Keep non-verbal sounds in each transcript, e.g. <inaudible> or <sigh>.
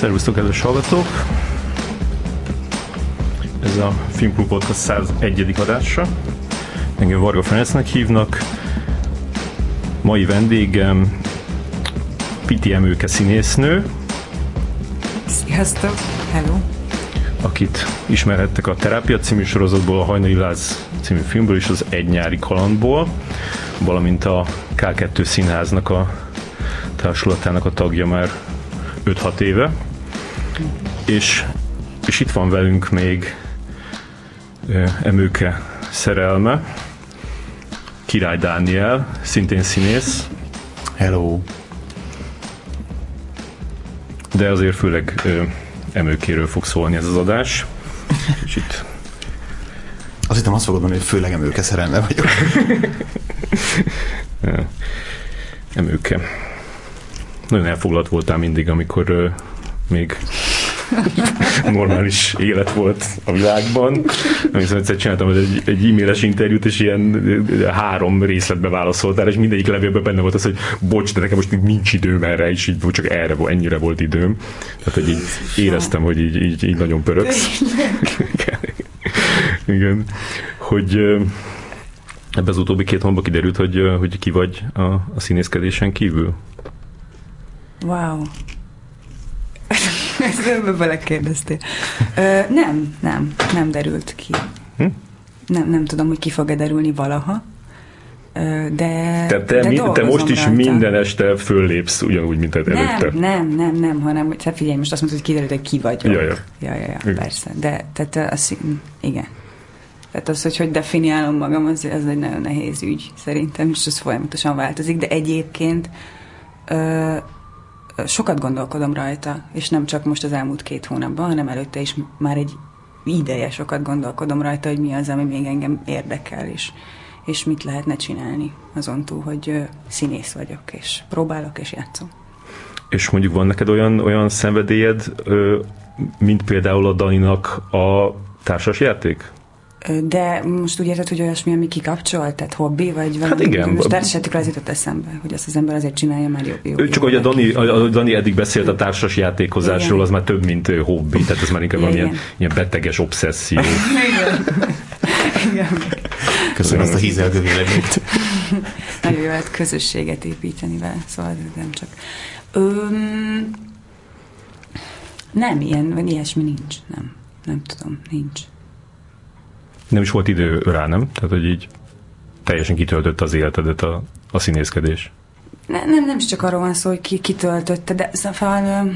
Szervusztok, kedves hallgatók! Ez a Filmklub Podcast 101. adása. Engem Varga Ferencnek hívnak. Mai vendégem Piti Emőke színésznő. Sziasztok! Hello! Akit ismerhettek a Terápia című sorozatból, a Hajnali Láz című filmből és az Egy nyári kalandból, valamint a K2 színháznak a társulatának a tagja már 5-6 éve. És, és itt van velünk még Emőke szerelme, Király Dániel, szintén színész. Hello! De azért főleg Emőkéről fog szólni ez az adás. És itt... Azt hittem azt fogod mondani, hogy főleg Emőke szerelme vagyok. <laughs> Emőke. Nagyon elfoglalt voltál mindig, amikor még <laughs> normális élet volt a világban. Amikor egyszer csináltam egy, egy e-mailes interjút, és ilyen három részletbe válaszoltál, és mindegyik levélben benne volt az, hogy bocs, de nekem most nincs időm erre, és így csak erre, ennyire volt időm. Tehát, hogy így éreztem, hogy így, így, így nagyon pöröksz. <laughs> Igen. Hogy ebbe az utóbbi két hónapban kiderült, hogy, hogy ki vagy a, a színészkedésen kívül. Wow. Ezt belekérdeztél. Ö, nem, nem, nem derült ki. Hm? Nem, nem tudom, hogy ki fog-e derülni valaha. De, Te, te, de mi, te most is rajta. minden este föllépsz, ugyanúgy, mint előtte. Nem, nem, nem, nem, hanem, te figyelj, most azt mondod, hogy kiderült, hogy ki vagyok. Ja, ja. ja, ja, ja persze. De, tehát az, igen. Tehát az, hogy hogy definiálom magam, az, az egy nagyon nehéz ügy szerintem, és ez folyamatosan változik, de egyébként ö, sokat gondolkodom rajta, és nem csak most az elmúlt két hónapban, hanem előtte is már egy ideje sokat gondolkodom rajta, hogy mi az, ami még engem érdekel, és, és mit lehetne csinálni azon túl, hogy színész vagyok, és próbálok, és játszom. És mondjuk van neked olyan, olyan szenvedélyed, mint például a Daninak a társasjáték? De most úgy érted, hogy olyasmi, ami kikapcsol, tehát hobbi, vagy valami? Hát igen. Most társasjátékra az jutott eszembe, hogy azt az ember azért csinálja, mert jó. jó Csak hogy a Dani, a Dani eddig beszélt a társas játékozásról, igen. az már több, mint hobbi, tehát ez már inkább igen. ilyen, ilyen beteges obszesszió. <laughs> igen. igen. Köszönöm ezt a hízelgő véleményt. <laughs> Nagyon jó lehet közösséget építeni vele, szóval nem csak. Öm, nem, ilyen, vagy ilyesmi nincs, nem. Nem tudom, nincs. Nem is volt idő rá, nem? Tehát, hogy így teljesen kitöltött az életedet a, a színészkedés. Ne, nem, nem is csak arról van szó, hogy ki, kitöltötte, de szóval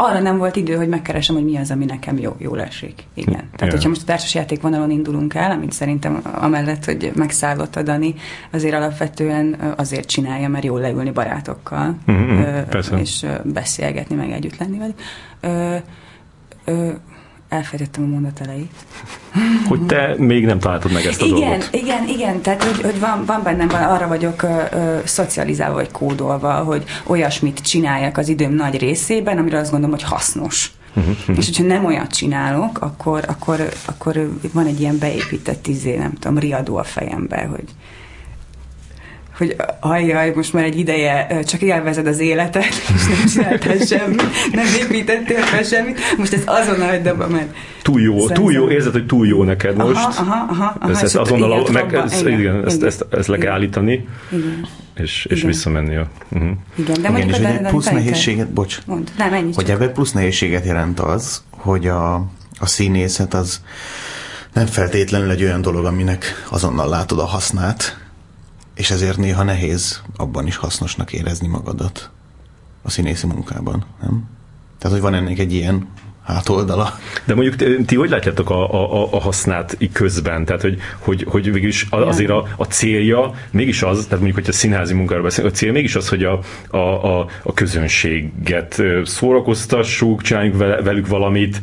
arra nem volt idő, hogy megkeresem, hogy mi az, ami nekem jó, jól esik. Igen. Tehát, yeah. hogyha most a társasjáték vonalon indulunk el, amit szerintem amellett, hogy megszállott a Dani, azért alapvetően azért csinálja, mert jól leülni barátokkal, mm-hmm, ö, és beszélgetni, meg együtt lenni velük. Ö, ö, elfejtettem a mondat elejét. <laughs> Hogy te még nem találtad meg ezt a igen, dolgot. Igen, igen, tehát hogy, hogy van, van bennem, van, arra vagyok ö, ö, szocializálva vagy kódolva, hogy olyasmit csináljak az időm nagy részében, amire azt gondolom, hogy hasznos. Uh-huh. És hogyha nem olyat csinálok, akkor, akkor, akkor van egy ilyen beépített izé, nem tudom, riadó a fejembe, hogy hogy ajjaj, most már egy ideje csak élvezed az életet, <laughs> és nem csináltál semmit, nem építettél fel semmit, most ez azonnal hagyd abba, mert... Túl jó, Szerzem. túl jó, érzed, hogy túl jó neked most. Aha, aha, aha. aha ezt, ezt azonnal, igen, meg, ez, igen, igen, ezt, ezt, ezt le kell állítani, igen. és, és igen. visszamenni. A, uh-huh. Igen, de igen, és egy plusz nehézséget, bocs, Mond, nem, ennyi hogy ebben plusz nehézséget jelent az, hogy a, a színészet az nem feltétlenül egy olyan dolog, aminek azonnal látod a hasznát, és ezért néha nehéz abban is hasznosnak érezni magadat a színészi munkában, nem? Tehát, hogy van ennek egy ilyen hátoldala. De mondjuk ti hogy látjátok a, a, a hasznát közben? Tehát, hogy, hogy, hogy végülis azért a, a célja mégis az, tehát mondjuk, hogy a színházi munkáról beszélünk, a cél mégis az, hogy a, a, a, a közönséget szórakoztassuk, csináljunk velük valamit,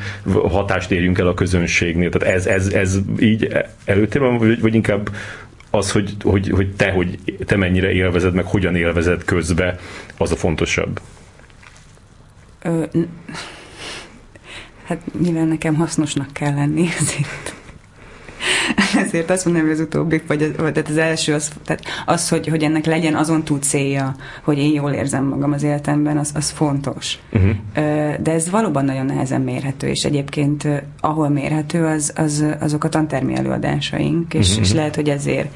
hatást érjünk el a közönségnél. Tehát ez, ez, ez így előtérben, vagy, vagy inkább az, hogy, hogy, hogy te, hogy te mennyire élvezed, meg hogyan élvezed közbe, az a fontosabb. Ö, hát nyilván nekem hasznosnak kell lenni, <laughs> ezért <laughs> ezért azt mondom, hogy az utóbbi, vagy az, vagy az első, az, tehát az hogy, hogy ennek legyen azon túl célja, hogy én jól érzem magam az életemben, az, az fontos. Uh-huh. De ez valóban nagyon nehezen mérhető, és egyébként ahol mérhető, az, az azok a tantermi előadásaink, és, uh-huh. és lehet, hogy ezért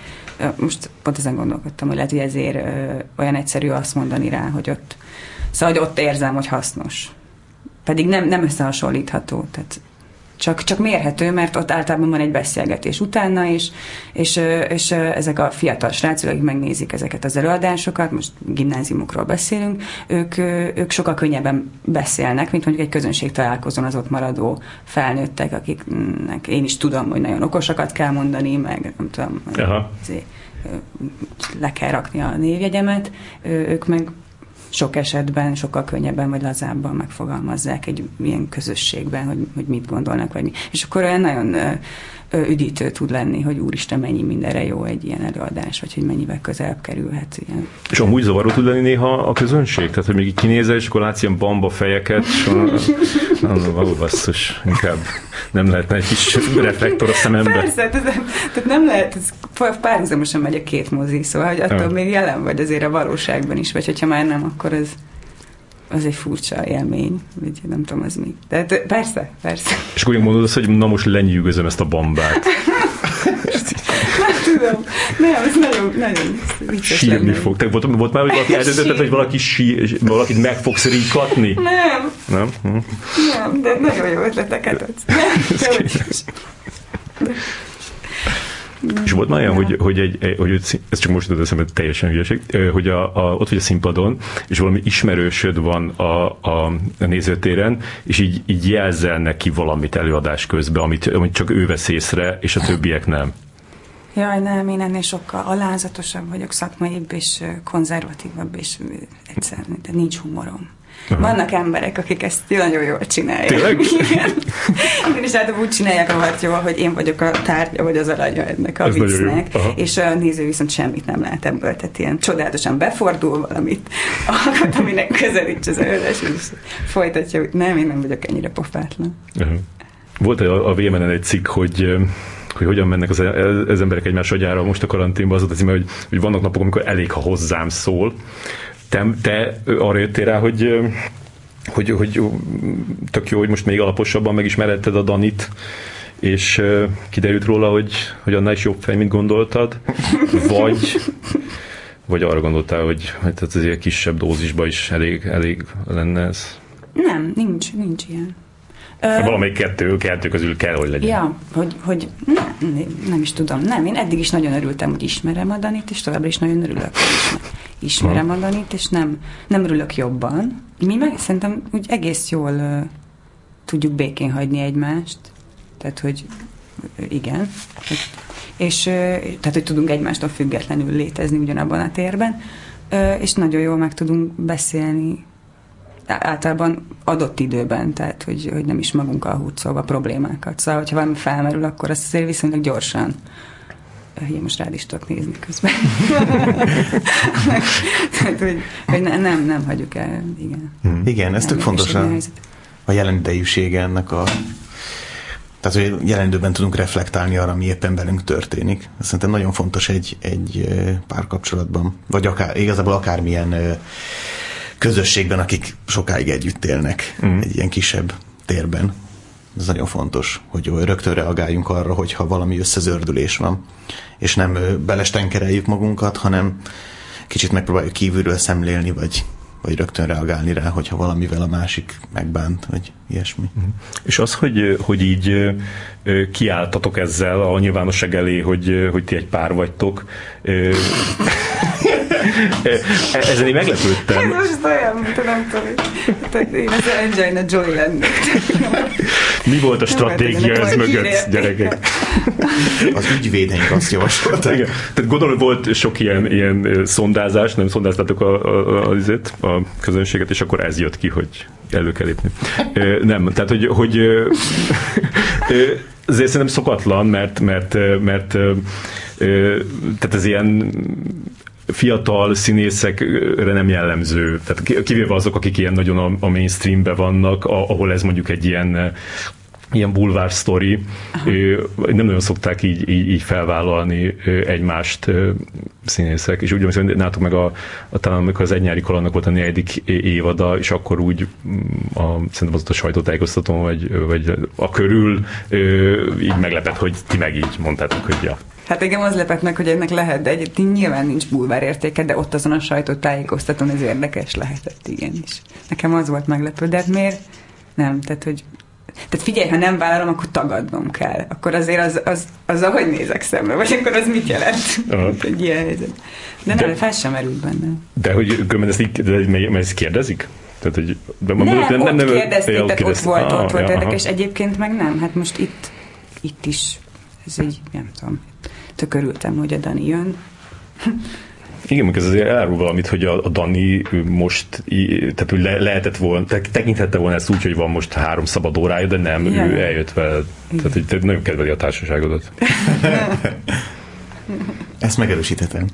most pont ezen gondolkodtam, hogy lehet, hogy ezért olyan egyszerű azt mondani rá, hogy ott, szóval, hogy ott érzem, hogy hasznos. Pedig nem, nem összehasonlítható. Tehát csak, csak mérhető, mert ott általában van egy beszélgetés utána is, és, és ezek a fiatal srácok, akik megnézik ezeket az előadásokat, most gimnáziumokról beszélünk, ők, ők sokkal könnyebben beszélnek, mint mondjuk egy közönség találkozón az ott maradó felnőttek, akiknek én is tudom, hogy nagyon okosakat kell mondani, meg nem tudom, Aha. le kell rakni a névjegyemet, ők meg sok esetben sokkal könnyebben vagy lazábban megfogalmazzák egy ilyen közösségben, hogy, hogy mit gondolnak, vagy mi. És akkor olyan nagyon üdítő tud lenni, hogy úristen, mennyi mindenre jó egy ilyen előadás, vagy hogy mennyivel közelebb kerülhet. Ilyen. És amúgy zavaró tud lenni néha a közönség? Tehát, hogy még kinézel, és akkor látsz ilyen bamba fejeket, és mondom, való basszus, inkább nem lehetne egy kis reflektor a szemembe. Persze, tehát, tehát nem lehet, ez párhuzamosan megy a két mozi, szóval, hogy attól ja. még jelen vagy azért a valóságban is, vagy hogyha már nem, akkor ez az egy furcsa élmény, vagy nem tudom, az mi. Tehát persze, persze. És akkor mondod azt, hogy na most lenyűgözöm ezt a bambát. <laughs> nem tudom. Nem, ez nagyon, nagyon vicces Sírni lenne. fog. Te volt, volt már, hogy valaki eldöntötted, hogy valaki sír, valakit meg fogsz rikatni? Nem. Nem? Hm. Nem, de nagyon jó ötleteket adsz. Nem, <laughs> és volt már olyan, hogy, hogy, egy, hogy ez csak most jutott eszembe, teljesen hülyeség, hogy a, a, ott vagy a színpadon, és valami ismerősöd van a, a, a nézőtéren, és így, így jelzel neki valamit előadás közben, amit, amit csak ő vesz észre, és a többiek nem. Jaj, nem, én ennél sokkal alázatosabb vagyok, szakmaibb és konzervatívabb, és egyszerűen, de nincs humorom. Aha. Vannak emberek, akik ezt nagyon jól csinálják. Tényleg? <laughs> Igen. Én is hát úgy csinálják rohadt jól, hogy én vagyok a tárgya, vagy az alanya ennek a Ez viccnek, és a néző viszont semmit nem lát ebből, tehát ilyen csodálatosan befordul valamit, <laughs> akkor aminek közelíts az előadás, és folytatja, hogy nem, én nem vagyok ennyire pofátlan. Uh-huh. Volt a, a VMN egy cikk, hogy hogy hogyan mennek az, az emberek egymás agyára most a karanténban, az az hogy, hogy vannak napok, amikor elég, ha hozzám szól, te, te arra jöttél rá, hogy, hogy, hogy tök jó, hogy most még alaposabban megismeretted a Danit, és kiderült róla, hogy, hogy annál is jobb fej, mint gondoltad, vagy, vagy arra gondoltál, hogy, hogy ez egy kisebb dózisba is elég, elég lenne ez? Nem, nincs, nincs ilyen. Ö, Valamelyik kettő, kettő közül kell, hogy legyen. Ja, hogy, hogy nem, nem is tudom. Nem, én eddig is nagyon örültem, hogy ismerem a Danit, és továbbra is nagyon örülök, ismerem a Danit, és nem, nem örülök jobban. Mi meg szerintem úgy egész jól uh, tudjuk békén hagyni egymást. Tehát, hogy igen. És uh, tehát, hogy tudunk egymástól függetlenül létezni ugyanabban a térben, uh, és nagyon jól meg tudunk beszélni általában adott időben, tehát hogy, hogy nem is magunkkal húzolva problémákat. Szóval, hogyha valami felmerül, akkor azt azért viszonylag gyorsan én most rád is tudok nézni közben. <laughs> tehát, hogy, hogy ne, nem, nem hagyjuk el, igen. Hmm. Igen, ez tök fontos a, a jelen idejűsége ennek a tehát, hogy jelen időben tudunk reflektálni arra, ami éppen velünk történik. Ez szerintem nagyon fontos egy, egy párkapcsolatban, vagy akár, igazából akármilyen közösségben, akik sokáig együtt élnek mm. egy ilyen kisebb térben. Ez nagyon fontos, hogy rögtön reagáljunk arra, hogyha valami összezördülés van, és nem belestenkereljük magunkat, hanem kicsit megpróbáljuk kívülről szemlélni, vagy, vagy rögtön reagálni rá, hogyha valamivel a másik megbánt, vagy ilyesmi. Mm. És az, hogy, hogy így kiálltatok ezzel a nyilvánosság elé, hogy, hogy ti egy pár vagytok, <laughs> Ezen én meglepődtem. Ez most olyan, mint nem tudom, én az Angelina Jolie lennék. Mi volt a stratégia ez mögött, gyerekek? Az ügyvédeink azt javasolták. Igen. Tehát gondolom, hogy volt sok ilyen, ilyen szondázás, nem szondáztatok a, a, a, a, a közönséget, és akkor ez jött ki, hogy elő kell lépni. Nem, tehát, hogy, hogy azért szerintem szokatlan, mert, mert, mert tehát ez ilyen fiatal színészekre nem jellemző. Tehát kivéve azok, akik ilyen nagyon a, mainstreambe vannak, ahol ez mondjuk egy ilyen ilyen bulvár sztori, nem nagyon szokták így, így, így felvállalni egymást színészek, és úgy hogy nátok meg a, a talán amikor az egynyári kalannak volt a negyedik évada, és akkor úgy mm, a, szerintem az a sajtótájékoztató, vagy, vagy a körül így meglepett, hogy ti meg így mondtátok, hogy ja. Hát igen, az lepett meg, hogy ennek lehet, de egyébként nyilván nincs bulvár értéke, de ott azon a sajtótájékoztatón ez érdekes lehetett, igenis. Nekem az volt meglepő, de hát miért? Nem, tehát hogy tehát figyelj, ha nem vállalom, akkor tagadnom kell. Akkor azért az, az, az ahogy nézek szembe, vagy akkor az mit jelent? <laughs> Egy ilyen helyzet. De, de nem, fel sem merült benne. De hogy ezt, így, de, ezt kérdezik? Tehát, hogy, de nem, mondjuk, nem, nem, nem, kérdezték, tehát kérdezték. ott volt, ah, ott volt ja, érdekes. Egyébként meg nem, hát most itt, itt is, ez egy, nem tudom, tökörültem, hogy a Dani jön. Igen, meg ez azért elárul valamit, hogy a, a Dani most, tehát hogy le, lehetett volna, tekinthette volna ezt úgy, hogy van most három szabad órája, de nem, Igen. ő eljött vele. Tehát, hogy nagyon kedveli a társaságodat. <laughs> Ezt megerősíthetem.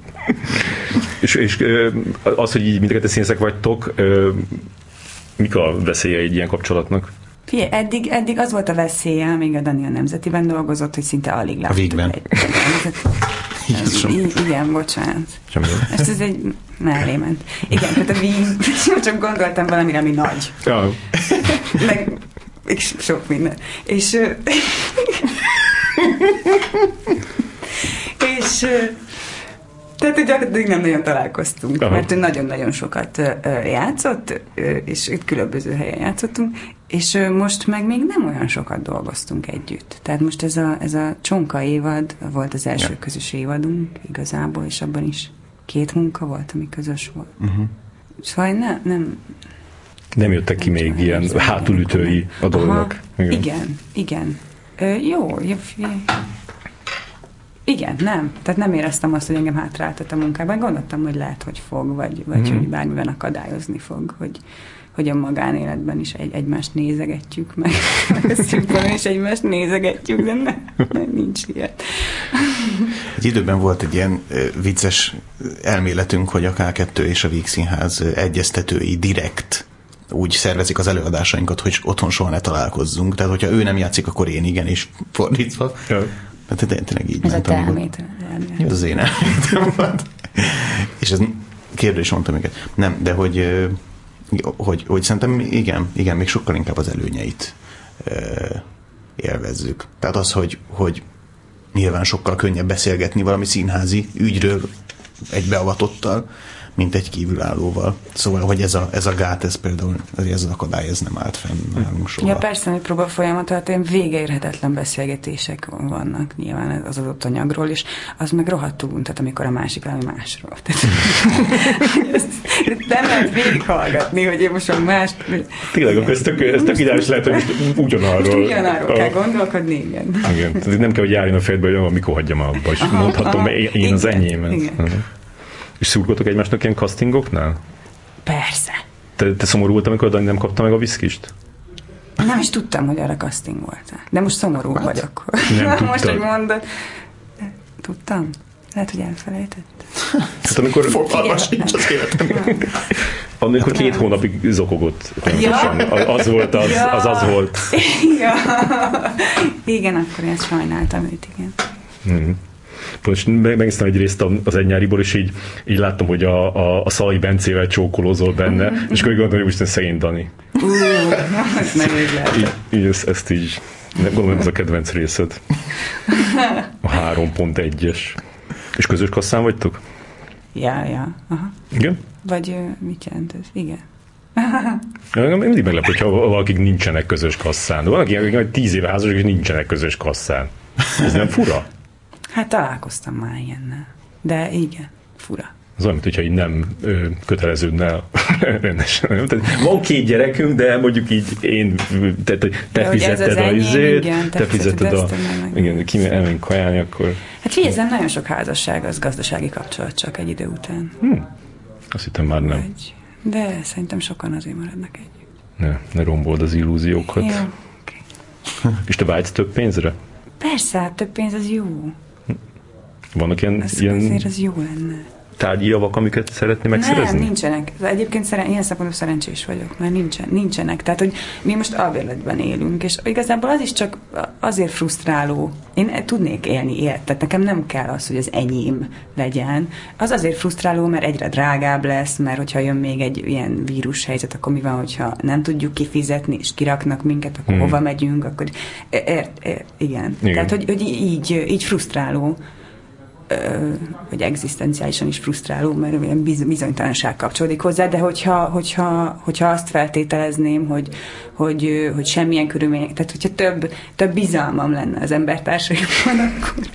<laughs> és, és az, hogy így mindeket színészek vagytok, mik a veszélye egy ilyen kapcsolatnak? Figyelj, eddig, eddig az volt a veszélye, amíg a Dani a Nemzetiben dolgozott, hogy szinte alig láttuk. A végben. I- igen, bocsánat. Semmi. Ez, ez egy mellé ment. Igen, tehát a víz, <laughs> csak gondoltam valamire, ami nagy. Ja. <laughs> Meg, és sok minden. És, <laughs> és tehát gyakorlatilag nem nagyon találkoztunk, Aha. mert ő nagyon-nagyon sokat játszott, és itt különböző helyen játszottunk, és most meg még nem olyan sokat dolgoztunk együtt. Tehát most ez a, ez a csonka évad volt az első ja. közös évadunk igazából, és abban is két munka volt, ami közös volt. Uh-huh. Szóval ne, nem... Nem jöttek ki még ilyen hátulütői a dolgok. Igen, igen. igen. Ö, jó, jó, igen, nem. Tehát nem éreztem azt, hogy engem hátráltat a munkában. Gondoltam, hogy lehet, hogy fog, vagy, vagy mm. hogy bármiben akadályozni fog, hogy, hogy a magánéletben is egy, egymást nézegetjük, meg, meg <laughs> a színpadon is egymást nézegetjük, de ne, nem, nincs ilyen. Egy időben volt egy ilyen vicces elméletünk, hogy a K2 és a Víg Színház egyeztetői direkt úgy szervezik az előadásainkat, hogy otthon soha ne találkozzunk. Tehát, hogyha ő nem játszik, akkor én igen, és fordítva. Ja. Hát tényleg így Ez ment. a te elmét. Ez az én elmétem <laughs> És ez kérdés mondtam őket. Nem, de hogy, hogy, hogy szerintem igen, igen, még sokkal inkább az előnyeit élvezzük. Tehát az, hogy, hogy nyilván sokkal könnyebb beszélgetni valami színházi ügyről egy beavatottal, mint egy kívülállóval. Szóval, hogy ez a, ez a gát, ez például, ez az akadály, ez nem állt fenn nálunk soha. Ja, persze, hogy próba folyamat alatt én végeérhetetlen beszélgetések vannak nyilván az adott anyagról, és az meg rohadtul tehát amikor a másik valami másról. Tehát, <laughs> ezt nem lehet végighallgatni, hogy én most a más... Tényleg, akkor ez tök, ez tök ideális lehet, hogy most ugyanarról. Most ugyanarról a... kell gondolkodni, igen. Igen, tehát nem kell, hogy járjon a fejedbe, hogy mikor hagyjam abba, és aha, mondhatom aha, én igen, az enyémet. Igen. És szurkoltok egymásnak ilyen castingoknál? Persze. Te, te szomorú voltál, amikor Dani nem kapta meg a viszkist? Nem is tudtam, hogy arra casting voltál. De most szomorú hát, vagyok. Nem <laughs> most, hogy mondod. Tudtam? Lehet, hogy elfelejtett. Hát amikor... Fogalmas nincs az életemben. Amikor két hónapig zokogott. Ja. Az volt az, ja. az az volt. <laughs> Ja. Igen, akkor én sajnáltam őt, igen. Mm most megnéztem egy részt az egynyáriból, és így, így láttam, hogy a, a, a Szalai Bencével csókolózol benne, és akkor gondolom, hogy most szegény Dani. Uh, nem így Így, így ezt, ezt így, gondolom, ez a kedvenc részed. A 3.1-es. És közös kasszán vagytok? Ja, ja. Aha. Igen? Vagy mit jelent ez? Igen. Mindig meglep, hogyha valakik nincsenek közös kasszán. Van, akik tíz éve házasok, és nincsenek közös kasszán. Ez nem fura? Hát találkoztam már ilyennel. De igen, fura. Az olyan, mintha így nem ö, köteleződne <laughs> rendesen. Tehát van két gyerekünk, de mondjuk így én, te, te, te fizetted a izét, te, te fizetted a, igen, ki elmenjünk kajálni, akkor... Hát figyelj, nagyon sok házasság az gazdasági kapcsolat csak egy idő után. Hm. Azt hittem már nem. Egy, de szerintem sokan azért maradnak együtt. Ne, ne rombold az illúziókat. Jó, okay. És te vágysz több pénzre? Persze, hát több pénz az jó. Vannak ilyen... Ez ilyen... Azért az jó lenne. tárgyi javak, amiket szeretné megszerezni? Nem, nincsenek. Egyébként szeren, ilyen szempontból szerencsés vagyok, mert nincsen, nincsenek. Tehát, hogy mi most albérletben élünk, és igazából az is csak azért frusztráló. Én tudnék élni ilyet, tehát nekem nem kell az, hogy az enyém legyen. Az azért frusztráló, mert egyre drágább lesz, mert hogyha jön még egy ilyen vírushelyzet, akkor mi van, hogyha nem tudjuk kifizetni, és kiraknak minket, akkor hmm. hova megyünk, akkor ért, ért, igen. igen. Tehát, hogy, hogy így, így frusztráló vagy egzisztenciálisan is frusztráló, mert olyan bizonytalanság kapcsolódik hozzá, de hogyha, hogyha, hogyha azt feltételezném, hogy, hogy, hogy semmilyen körülmények, tehát hogyha több, több bizalmam lenne az embertársaimban, akkor,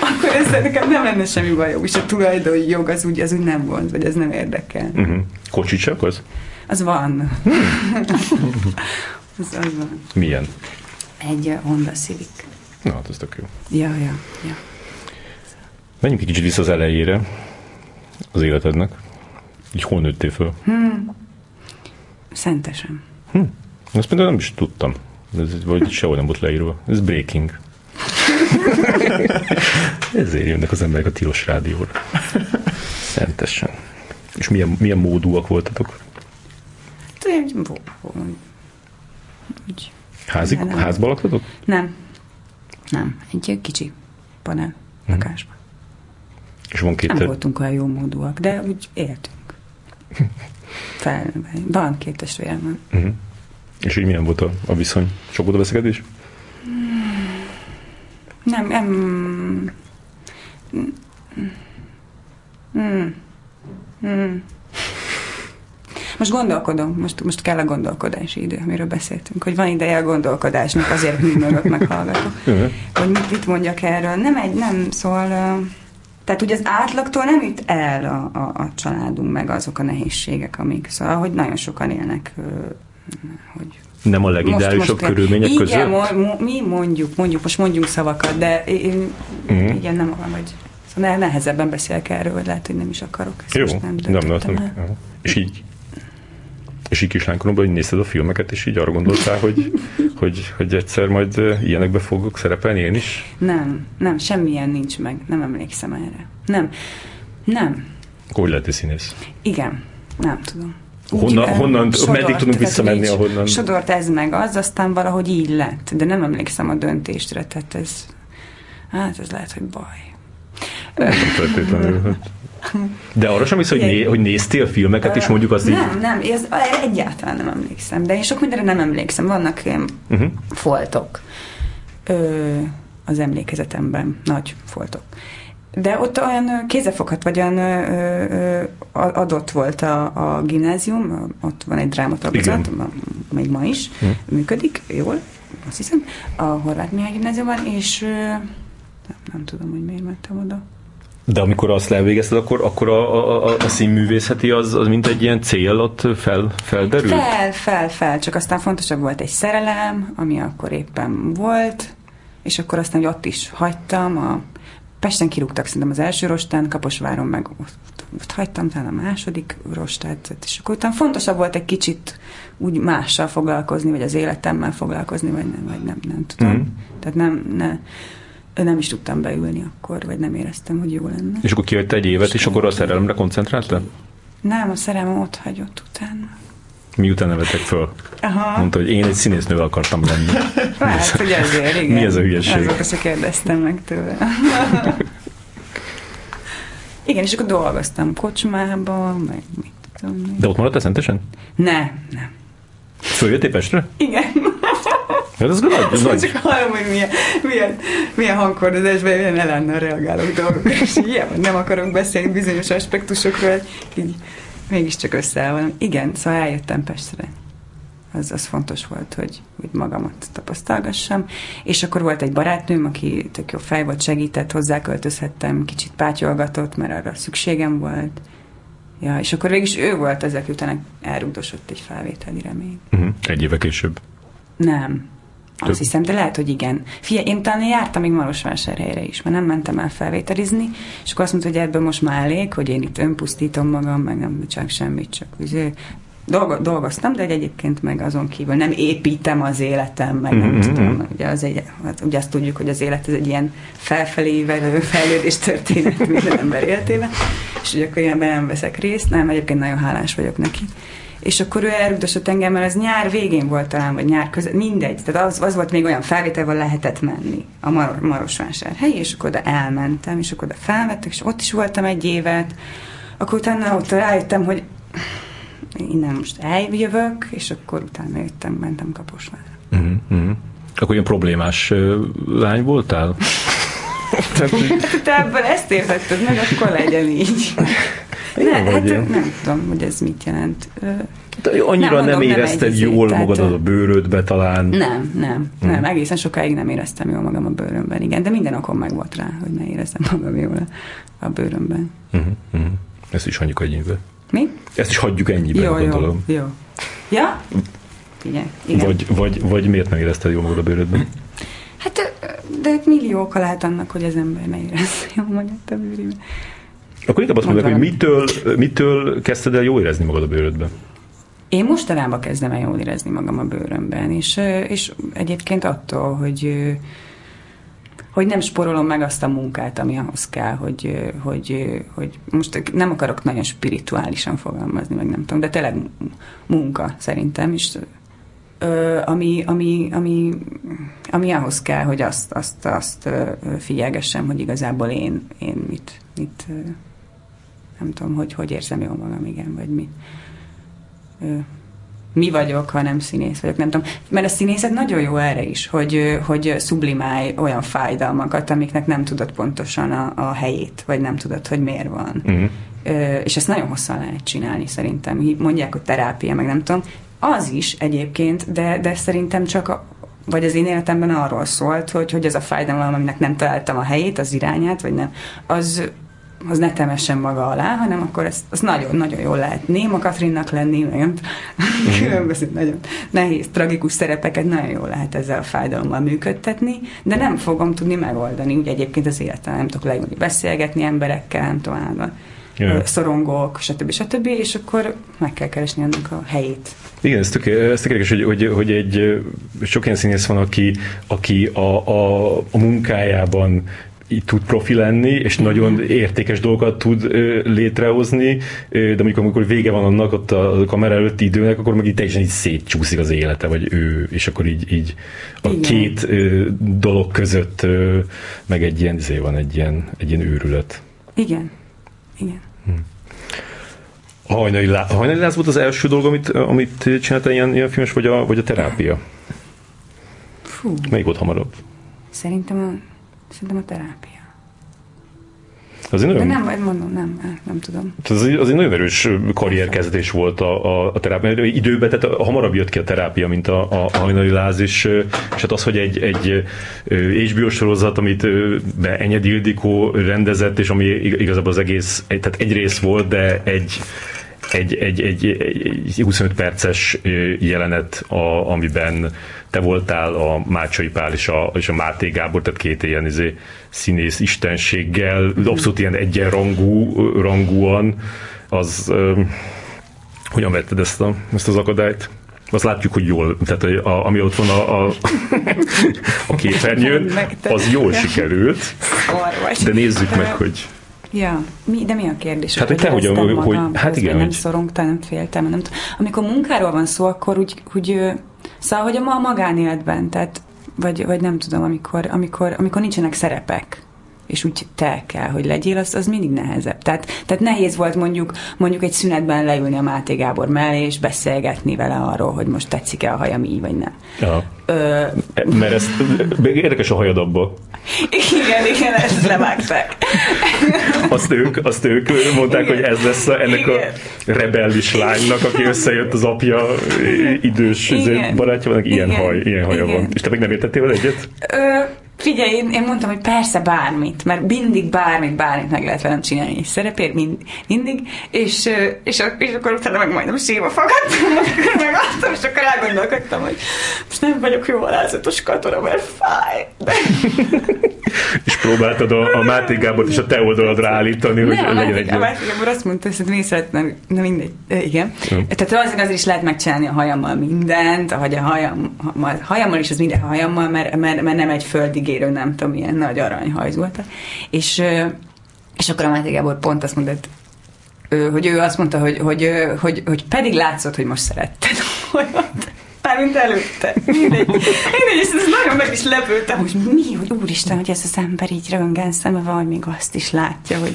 akkor ez nekem nem lenne semmi bajom, és a tulajdoni jog az úgy, az úgy nem vonz, vagy ez nem érdekel. Uh-huh. Kocsi csak az? Az van. <laughs> az, az van. Milyen? Egy Honda Civic. Na, hát ez tök jó. Ja, ja, ja. Menjünk egy kicsit vissza az elejére az életednek. Így hol nőttél föl? Hmm. Szentesen. Hm. Azt például nem is tudtam. Ez vagy sehol nem volt leírva. Ez breaking. <laughs> Ezért jönnek az emberek a tilos rádióra. Szentesen. És milyen, milyen módúak voltatok? Házi, házba laktatok? Nem. Nem. Egy kicsi panel lakásban. És van két... Nem voltunk olyan jó módúak, de úgy éltünk. <laughs> Fel, van két testvérem. Uh-huh. És így milyen volt a, a viszony? Sok volt a veszekedés? Nem, nem... Mm. Mm. Most gondolkodom, most, most kell a gondolkodási idő, amiről beszéltünk, hogy van ideje a gondolkodásnak, azért mi mögött meghallgatok. <laughs> Hogy mit, mit mondjak erről. Nem egy, nem, szóval... Uh, tehát ugye az átlagtól nem jut el a, a, a családunk, meg azok a nehézségek, amik, szóval, hogy nagyon sokan élnek, hogy nem a legideálisabb körülmények igen, között? Igen, mi mondjuk, mondjuk, most mondjunk szavakat, de én, uh-huh. igen, nem olyan, vagy szóval nehezebben beszélek erről, vagy lehet, hogy nem is akarok. Ezt Jó, nem, nem, nem, nem. És így és így kislánykoromban, hogy nézted a filmeket, és így arra gondoltál, hogy, hogy, hogy egyszer majd ilyenekbe fogok szerepelni én is? Nem, nem, semmilyen nincs meg. Nem emlékszem erre. Nem, nem. Akkor hogy lettél színész? Igen, nem tudom. Honnan, Úgy, honnan sodort, meddig tudunk visszamenni, ahonnan? Sodort ez meg az, aztán valahogy így lett, de nem emlékszem a döntésre, tehát ez, hát ez lehet, hogy baj. Nem feltétlenül. <laughs> De arra sem hisz, hogy, né, hogy néztél filmeket, és mondjuk azt nem, így... Nem, ez egyáltalán nem emlékszem. De én sok mindenre nem emlékszem. Vannak uh-huh. foltok ö, az emlékezetemben. Nagy foltok. De ott olyan kézefoghat, vagy olyan ö, ö, adott volt a, a gimnázium, ott van egy drámatagozat, még ma is uh-huh. működik, jól, azt hiszem, a Horváth Mihály gimnáziumban, és ö, nem, nem tudom, hogy miért mentem oda. De amikor azt elvégezted, akkor, akkor a, a, a, a színművészeti az, az mint egy ilyen cél ott fel, felderült? Fel, fel, fel. Csak aztán fontosabb volt egy szerelem, ami akkor éppen volt, és akkor aztán hogy ott is hagytam. A Pesten kirúgtak szerintem az első rostán, Kaposváron meg ott, ott hagytam, talán a második rostát, és akkor utána fontosabb volt egy kicsit úgy mással foglalkozni, vagy az életemmel foglalkozni, vagy nem, vagy nem, nem tudom. Mm. Tehát nem, ne, nem is tudtam beülni akkor, vagy nem éreztem, hogy jó lenne. És akkor kijött egy évet, és, és akkor a szerelemre koncentráltál? Nem, a szerelem ott hagyott utána. Miután nevetek föl? Aha. Mondta, hogy én egy színésznővel akartam lenni. <laughs> Hát, hogy ezért, igen. Mi ez a hülyeség? Azóta se kérdeztem meg tőle. <laughs> igen, és akkor dolgoztam kocsmában, meg mit tudom. De ott maradtál szentesen? Ne, nem. Följöttél Pestre? Igen. Hát ez nagy, <laughs> nagy. Csak hallom, hogy milyen, milyen, milyen hangkordozásban milyen ellennel reagálok dolgokra, és ilyen, nem akarunk beszélni bizonyos aspektusokról, így mégiscsak összeáll van. Igen, szóval eljöttem Pestre. Az, az fontos volt, hogy, hogy magamat tapasztalgassam. És akkor volt egy barátnőm, aki tök jó fej volt, segített, hozzáköltözhettem, kicsit pátyolgatott, mert arra szükségem volt. Ja, és akkor végig is ő volt ezek után elrugdosott egy felvételi remény. Uh-huh. Egy éve később? Nem. Azt hiszem, de lehet, hogy igen. Fia, én talán jártam még Marosvásárhelyre is, mert nem mentem el felvételizni, és akkor azt mondta, hogy ebből most már elég, hogy én itt önpusztítom magam, meg nem csak semmit, csak ugye, dolgo, dolgoztam, de egyébként meg azon kívül nem építem az életem, meg nem mm-hmm. tudom, ugye, az egy, hát ugye azt tudjuk, hogy az élet ez egy ilyen felfelé velő fejlődés történet minden ember életében, és hogy akkor ilyenben nem veszek részt, nem, egyébként nagyon hálás vagyok neki. És akkor ő elrugdosott engem, mert az nyár végén volt talán, vagy nyár között, mindegy. Tehát az, az volt még olyan felvétel, ahol lehetett menni a Mar- Marosvásárhely, és akkor oda elmentem, és akkor oda felvettek, és ott is voltam egy évet. Akkor utána ott rájöttem, hogy innen most eljövök, és akkor utána jöttem, mentem Kaposvárra. Uh-huh, uh-huh. Akkor olyan problémás uh, lány voltál? Tehát, te ebből ezt értetted meg, akkor legyen így. Ne, hát nem tudom, hogy ez mit jelent. De annyira nem, mondom, nem érezted nem jól tehát, magadat a bőrödbe talán? Nem, nem, hmm. nem. Egészen sokáig nem éreztem jól magam a bőrömben, igen. De minden okom meg volt rá, hogy ne éreztem magam jól a bőrömben. Uh-huh, uh-huh. Ezt is hagyjuk ennyibe. Mi? Ezt is hagyjuk ennyibe, jó, gondolom. Jó, jó. Ja? Igen. igen. Vagy, vagy, vagy miért nem érezted jól magad a bőrödben? Hát, de millió oka lehet annak, hogy az ember ne érezze jól magát a bőrében. Akkor inkább azt mondod, hogy mitől, mitől kezdted el jól érezni magad a bőrödben? Én mostanában kezdem el jól érezni magam a bőrömben, és, és egyébként attól, hogy hogy nem sporolom meg azt a munkát, ami ahhoz kell, hogy, hogy, hogy most nem akarok nagyon spirituálisan fogalmazni, meg nem tudom, de tényleg munka szerintem, és ami, ami, ami, ami ahhoz kell, hogy azt, azt, azt figyelgessem, hogy igazából én, én mit, mit nem tudom, hogy hogy érzem jól magam, igen, vagy mi. Mi vagyok, ha nem színész vagyok, nem tudom. Mert a színészet nagyon jó erre is, hogy, hogy sublimálj olyan fájdalmakat, amiknek nem tudod pontosan a, a helyét, vagy nem tudod, hogy miért van. Uh-huh. És ezt nagyon hosszan lehet csinálni szerintem. Mondják, hogy terápia, meg nem tudom. Az is egyébként, de, de szerintem csak a, vagy az én életemben arról szólt, hogy, hogy ez a fájdalom, aminek nem találtam a helyét, az irányát, vagy nem, az az ne temessen maga alá, hanem akkor ezt, az nagyon-nagyon jól lehet Néma Katrinnak lenni, nagyon <laughs> különböző, nagyon nehéz, tragikus szerepeket nagyon jól lehet ezzel a fájdalommal működtetni, de nem fogom tudni megoldani. Ugye egyébként az életem nem tudok leülni beszélgetni emberekkel, nem tovább yeah. szorongok, stb. stb. És akkor meg kell keresni annak a helyét. Igen, ez tökéletes, hogy, hogy, hogy egy sok ilyen színész van, aki, aki a, a, a munkájában így tud profi lenni, és mm-hmm. nagyon értékes dolgokat tud ö, létrehozni, ö, de mondjuk amikor vége van annak ott a kamera előtti időnek, akkor meg így teljesen így szétcsúszik az élete, vagy ő, és akkor így, így a Igen. két ö, dolog között ö, meg egy ilyen, izé van egy ilyen, egy ilyen őrület. Igen. Igen. A hajnali, lá- a hajnali láz volt az első dolog, amit, amit csináltál ilyen, ilyen filmes, vagy a, vagy a terápia? Fú. Melyik volt hamarabb? Szerintem a Szerintem a terápia. Az nagyon... De nem, mondom, nem, nem tudom. Az, az egy nagyon erős karrierkezdés volt a, a, a terápia. Időben, tehát hamarabb jött ki a terápia, mint a, a, a hajnali láz, és, és hát az, hogy egy, egy HBO sorozat, amit be Enyed Ildikó rendezett, és ami igazából az egész, tehát egy rész volt, de egy egy, egy, egy, egy 25 perces jelenet, a, amiben te voltál a Mácsai Pál és a, és a Máté Gábor, tehát két ilyen izé, színész istenséggel, abszolút ilyen egyenrangú, rangúan, az uh, hogyan vetted ezt, a, ezt az akadályt? Azt látjuk, hogy jól, tehát a, ami ott van a, a, a <laughs> képernyőn, az jól sikerült, de nézzük meg, hogy Ja, mi, de mi a kérdés? Hát, hogy te hogyan, hogy, hogy, hát igen, nem hogy... szorongtam, nem féltem, nem tudom. Amikor munkáról van szó, akkor úgy, hogy, szóval, hogy a magánéletben, tehát, vagy, vagy nem tudom, amikor, amikor, amikor nincsenek szerepek, és úgy te kell, hogy legyél, az, az mindig nehezebb. Tehát, tehát nehéz volt mondjuk, mondjuk egy szünetben leülni a Máté Gábor mellé, és beszélgetni vele arról, hogy most tetszik-e a hajam így, vagy nem. Ö, Mert ez érdekes a hajad abba. Igen, igen, ezt levágták. Azt ők, azt ők mondták, igen. hogy ez lesz a, ennek igen. a rebellis lánynak, aki összejött az apja idős igen. barátja, van, ilyen, igen. haj, ilyen haja igen. van. És te meg nem értettél vele egyet? Ö, Figyelj, én, én mondtam, hogy persze bármit, mert mindig bármit, bármit meg lehet velem csinálni egy szerepért, mind, mindig, és, és, és akkor utána meg majdnem sírva fogadtam, <laughs> akkor megadtam, és akkor elgondolkodtam, hogy most nem vagyok jó alázatos katona, mert fáj. De... <laughs> és próbáltad a, a Máté Gábort és a te oldaladra állítani, hogy nem, legyen egy... A Máté Gábor azt mondta, hogy én szeretném, na mindegy, igen. Hmm. Tehát azért, azért is lehet megcsinálni a hajammal mindent, ahogy a hajam, hajammal is az minden hajammal, mert, mert, mert nem egy földig ígérő, nem tudom, ilyen nagy aranyhajz volt. És, és akkor a Máté Gábor pont azt mondta, hogy ő azt mondta, hogy, hogy, hogy, hogy pedig látszott, hogy most szeretted olyat. Mármint előtte. Mindegy. Mindegy, és ez nagyon meg is lepődtem, hogy mi, hogy úristen, hogy ez az ember így röngen szeme van, még azt is látja, hogy,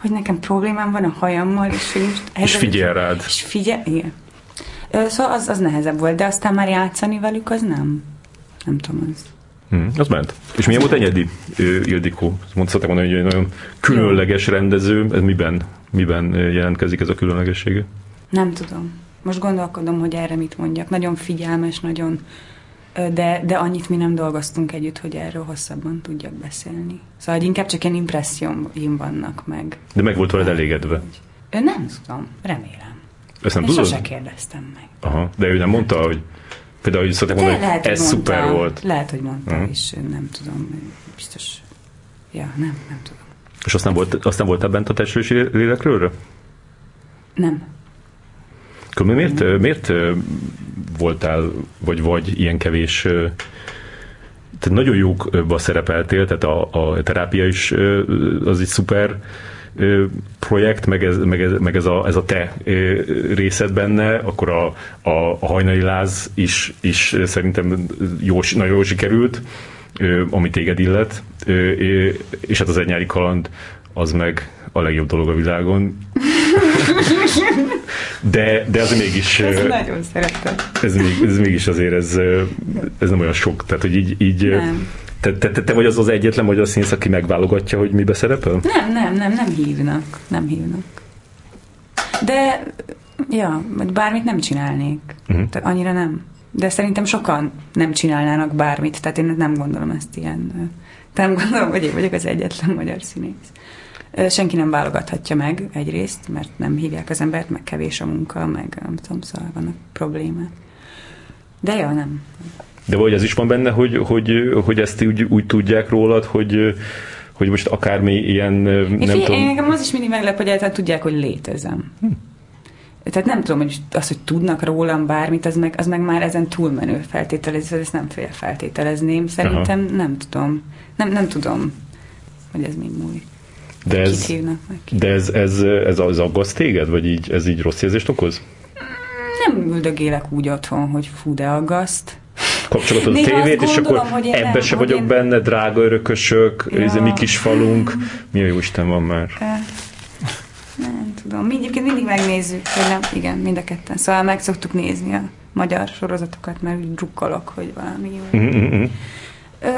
hogy nekem problémám van a hajammal, és hogy most... És figyel rád. És figyel, igen. Szóval az, az nehezebb volt, de aztán már játszani velük, az nem. Nem tudom, az. Hmm, az ment. És milyen volt Enyedi, Ildikó? Mondtad mondani, hogy egy nagyon különleges rendező. Ez miben, miben jelentkezik ez a különlegessége? Nem tudom. Most gondolkodom, hogy erre mit mondjak. Nagyon figyelmes, nagyon de, de annyit mi nem dolgoztunk együtt, hogy erről hosszabban tudjak beszélni. Szóval inkább csak ilyen impresszióim vannak meg. De meg volt veled elégedve? Nem tudom, remélem. Ezt nem Én tudod? sose kérdeztem meg. Aha, de ő nem mondta, hogy például, hogy szokták mondani, hogy ez mondta, szuper volt. Lehet, hogy mondta, Mhm. és nem tudom, biztos. Ja, nem, nem tudom. És aztán, volt, aztán voltál bent a testről és lélekről? Nem. Akkor miért, miért voltál, vagy vagy ilyen kevés tehát nagyon jókba szerepeltél, tehát a, a terápia is az egy szuper projekt, meg ez, meg ez, meg ez, a, ez a te részed benne, akkor a, a, a hajnali láz is, is szerintem jó, nagyon jól sikerült, ami téged illet, és hát az egy nyári kaland az meg a legjobb dolog a világon. De, de az mégis... Ezt nagyon szeretem. Ez, még, ez mégis azért, ez, ez nem olyan sok, tehát hogy így... így nem. Te, te, te, te vagy az az egyetlen magyar színész, aki megválogatja, hogy mibe szerepel? Nem, nem, nem, nem hívnak. Nem hívnak. De, ja, bármit nem csinálnék. Uh-huh. Tehát annyira nem. De szerintem sokan nem csinálnának bármit, tehát én nem gondolom ezt ilyen. Nem gondolom, hogy én vagyok az egyetlen magyar színész. Senki nem válogathatja meg egyrészt, mert nem hívják az embert, meg kevés a munka, meg nem tudom, szóval vannak problémák. De ja, nem. De vagy ez is van benne, hogy, hogy, hogy ezt úgy, úgy tudják rólad, hogy, hogy most akármi ilyen, nem én figyelj, tudom... Engem az is mindig meglep, hogy egyáltalán tudják, hogy létezem. Hm. Tehát nem tudom, hogy az, hogy tudnak rólam bármit, az meg, az meg már ezen túlmenő feltételezés, ezt nem fél feltételezném. Szerintem Aha. nem tudom. Nem, nem tudom, hogy ez mind múlik. De ez, de ez, ez, ez, ez aggaszt téged? Vagy így, ez így rossz érzést okoz? Nem üldögélek úgy otthon, hogy fú, de aggaszt. Kapcsolatod a tévét, és akkor ebbe nem, se vagyok én... benne, drága örökösök, ja. ez a mi kis falunk. Mi a jó Isten van már? Nem tudom. Mi egyébként mindig megnézzük, hogy nem, igen, mind a ketten. Szóval meg szoktuk nézni a magyar sorozatokat, mert úgy drukkolok, hogy valami jó. Mm-hmm. Ö,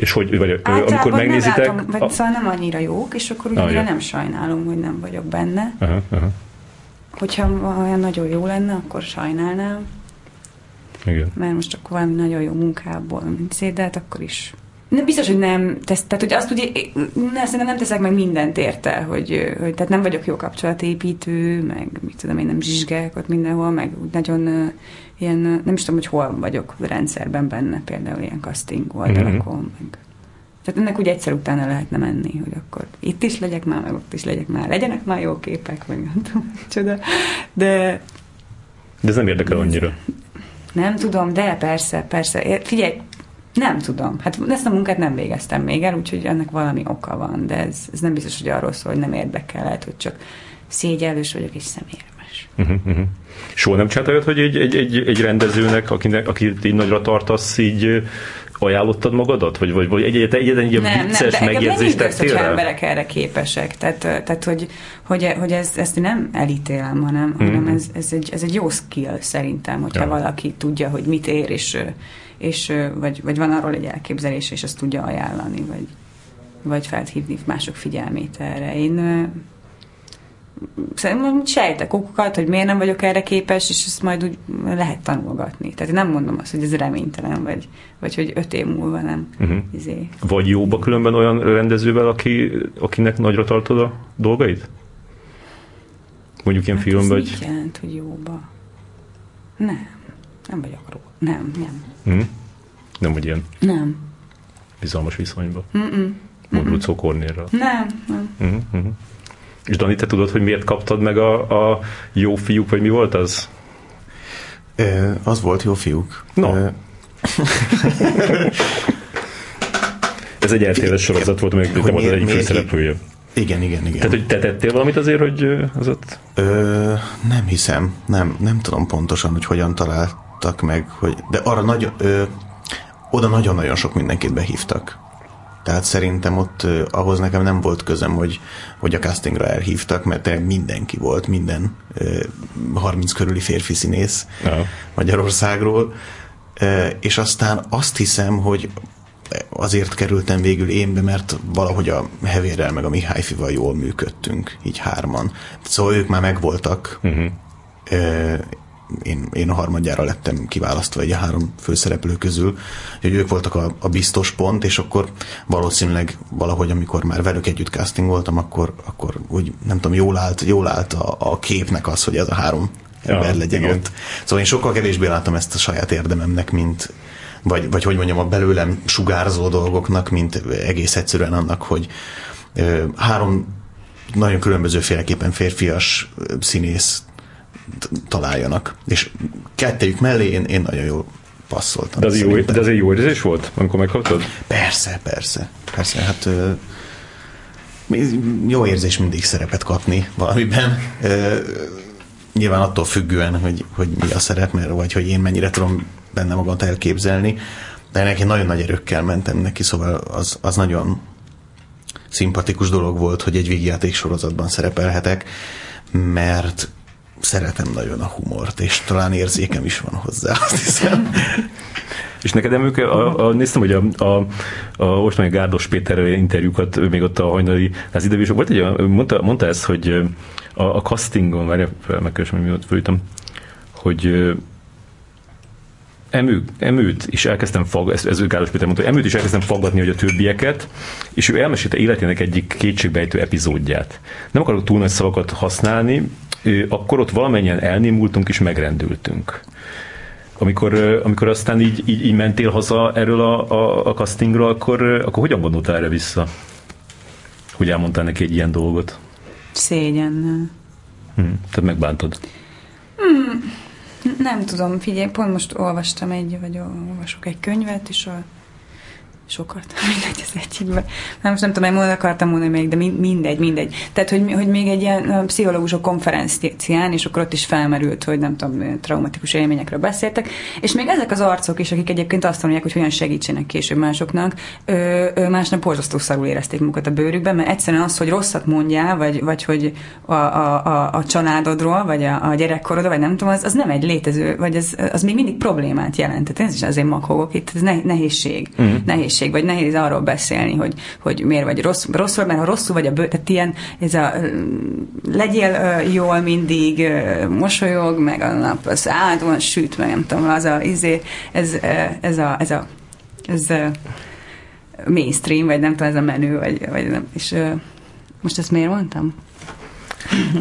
és hogy, vagy amikor megnézitek... Nem látom, vagy a... szóval nem annyira jók, és akkor ugye ah, nem sajnálom, hogy nem vagyok benne. Aha, aha. Hogyha olyan nagyon jó lenne, akkor sajnálnám. Igen. Mert most akkor valami nagyon jó munkából, mint szét, de hát akkor is. Nem biztos, hogy nem tesz, tehát hogy azt ugye, ne, szerintem nem teszek meg mindent érte, hogy, hogy tehát nem vagyok jó kapcsolatépítő, meg mit tudom én, nem zsizsgálok ott mindenhol, meg nagyon uh, ilyen, nem is tudom, hogy hol vagyok rendszerben benne, például ilyen casting oldalakon, mm-hmm. meg tehát ennek úgy egyszer utána lehetne menni, hogy akkor itt is legyek már, meg ott is legyek már, legyenek már jó képek, meg nem tudom, <laughs> csoda. De... De ez nem érdekel annyira. Nem tudom, de persze, persze. Figyelj, nem tudom. Hát ezt a munkát nem végeztem még el, úgyhogy ennek valami oka van, de ez, ez nem biztos, hogy arról szól, hogy nem érdekel, lehet, hogy csak szégyellős vagyok és szemérmes. Uh-huh, uh-huh. Soha nem csináltad, hogy egy, egy, egy, egy rendezőnek, akinek, akit így nagyra tartasz, így ajánlottad magadat? Vagy, vagy, vagy egyetlen egy, egy, egy nem, vicces nem, megjegyzést tettél rá? emberek erre képesek. Tehát, tehát hogy, hogy, hogy ez, ezt nem elítélem, hanem, mm-hmm. hanem ez, ez, egy, ez egy jó skill szerintem, hogyha ja. valaki tudja, hogy mit ér, és, és vagy, vagy van arról egy elképzelés, és azt tudja ajánlani, vagy, vagy felhívni mások figyelmét erre. Én szerintem sejtek okokat, hogy miért nem vagyok erre képes, és ezt majd úgy lehet tanulgatni. Tehát én nem mondom azt, hogy ez reménytelen, vagy, vagy hogy öt év múlva nem. Uh-huh. Izé. Vagy jóba különben olyan rendezővel, aki, akinek nagyra tartod a dolgait? Mondjuk ilyen hát film, vagy... mit jelent, hogy jóba? Nem. Nem vagyok róla. Nem, nem. Uh-huh. Nem vagy ilyen? Nem. Bizalmas viszonyba? Mm-mm. Mondulcó Kornélra? Nem, nem. Uh-huh. És Dani, te tudod, hogy miért kaptad meg a, a jó fiúk, vagy mi volt az? Ö, az volt jó fiúk. No. Ö... <laughs> Ez egy eltéles sorozat volt, még te volt az egyik főszereplője. Igen, igen, igen. Tehát, hogy te tettél valamit azért, hogy az ott... Ö, nem hiszem, nem, nem tudom pontosan, hogy hogyan találtak meg, hogy, de arra nagy, ö, oda nagyon-nagyon sok mindenkit behívtak. Tehát szerintem ott ahhoz nekem nem volt közöm, hogy, hogy a castingra elhívtak, mert mindenki volt, minden ö, 30 körüli férfi színész Aha. Magyarországról, és aztán azt hiszem, hogy azért kerültem végül én be, mert valahogy a Hevérrel meg a Mihály Fival jól működtünk, így hárman. Szóval ők már megvoltak. Uh-huh. Én, én a harmadjára lettem kiválasztva egy a három főszereplő közül, hogy ők voltak a, a biztos pont, és akkor valószínűleg valahogy, amikor már velük együtt castingoltam, akkor, akkor úgy nem tudom, jól állt, jól állt a, a képnek az, hogy ez a három ember ja, legyen igen. ott. Szóval én sokkal kevésbé látom ezt a saját érdememnek, mint, vagy, vagy hogy mondjam, a belőlem sugárzó dolgoknak, mint egész egyszerűen annak, hogy ö, három nagyon különbözőféleképpen férfias színész találjanak. És kettejük mellé én, én nagyon jól passzoltam. De az, jó, de az egy jó érzés volt, amikor megkaptad? Persze, persze. Persze, hát jó érzés mindig szerepet kapni valamiben. Nyilván attól függően, hogy, hogy mi a szerep, mert, vagy hogy én mennyire tudom benne magamat elképzelni, de neki nagyon nagy erőkkel mentem neki, szóval az, az nagyon szimpatikus dolog volt, hogy egy végjáték sorozatban szerepelhetek, mert szeretem nagyon a humort, és talán érzékem is van hozzá, azt hiszem. <laughs> És neked emlék, a, a, néztem, hogy a, a, a Ostani Gárdos Péter interjúkat még ott a hajnali az időbésok volt egy, mondta, mondta ezt, hogy a, a castingon, várjál, megkeresem, hogy mi ott fölítem, hogy emő, emőt is elkezdtem fag, ez, ez Gáros Péter mondta, emőt is elkezdtem faggatni, hogy a többieket, és ő elmesélte életének egyik kétségbejtő epizódját. Nem akarok túl nagy szavakat használni, akkor ott valamennyien elnémultunk és megrendültünk. Amikor, amikor aztán így, így, így mentél haza erről a, a, a castingról, akkor, akkor hogyan gondoltál erre vissza? Hogy elmondtál neki egy ilyen dolgot? Szégyen. Hm, tehát megbántod. Hmm. Nem tudom, figyelj, pont most olvastam egy, vagy olvasok egy könyvet, és a sokat, <laughs> mindegy az egyikben. Nem, most nem tudom, hogy akartam mondani még, de mindegy, mindegy. Tehát, hogy, hogy még egy ilyen pszichológusok konferencián, és akkor ott is felmerült, hogy nem tudom, traumatikus élményekről beszéltek, és még ezek az arcok is, akik egyébként azt mondják, hogy hogyan segítsenek később másoknak, ö, ö, másnap borzasztó szarul érezték magukat a bőrükben, mert egyszerűen az, hogy rosszat mondjál, vagy, vagy hogy a, a, a, a családodról, vagy a, a gyerekkorodról, vagy nem tudom, az, az nem egy létező, vagy az, az még mindig problémát jelent. Tehát ez is azért maghogok itt, ez nehézség. Mm. nehézség nehézség, vagy nehéz arról beszélni, hogy, hogy miért vagy rossz, rosszul, mert ha rosszul vagy a bő, tehát ilyen, ez a legyél jól mindig, mosolyog, meg a nap az áldóan süt, meg nem tudom, az a, izé, ez, ez a, ez a, ez a mainstream, vagy nem tudom, ez a menő, vagy, vagy nem, és most ezt miért mondtam?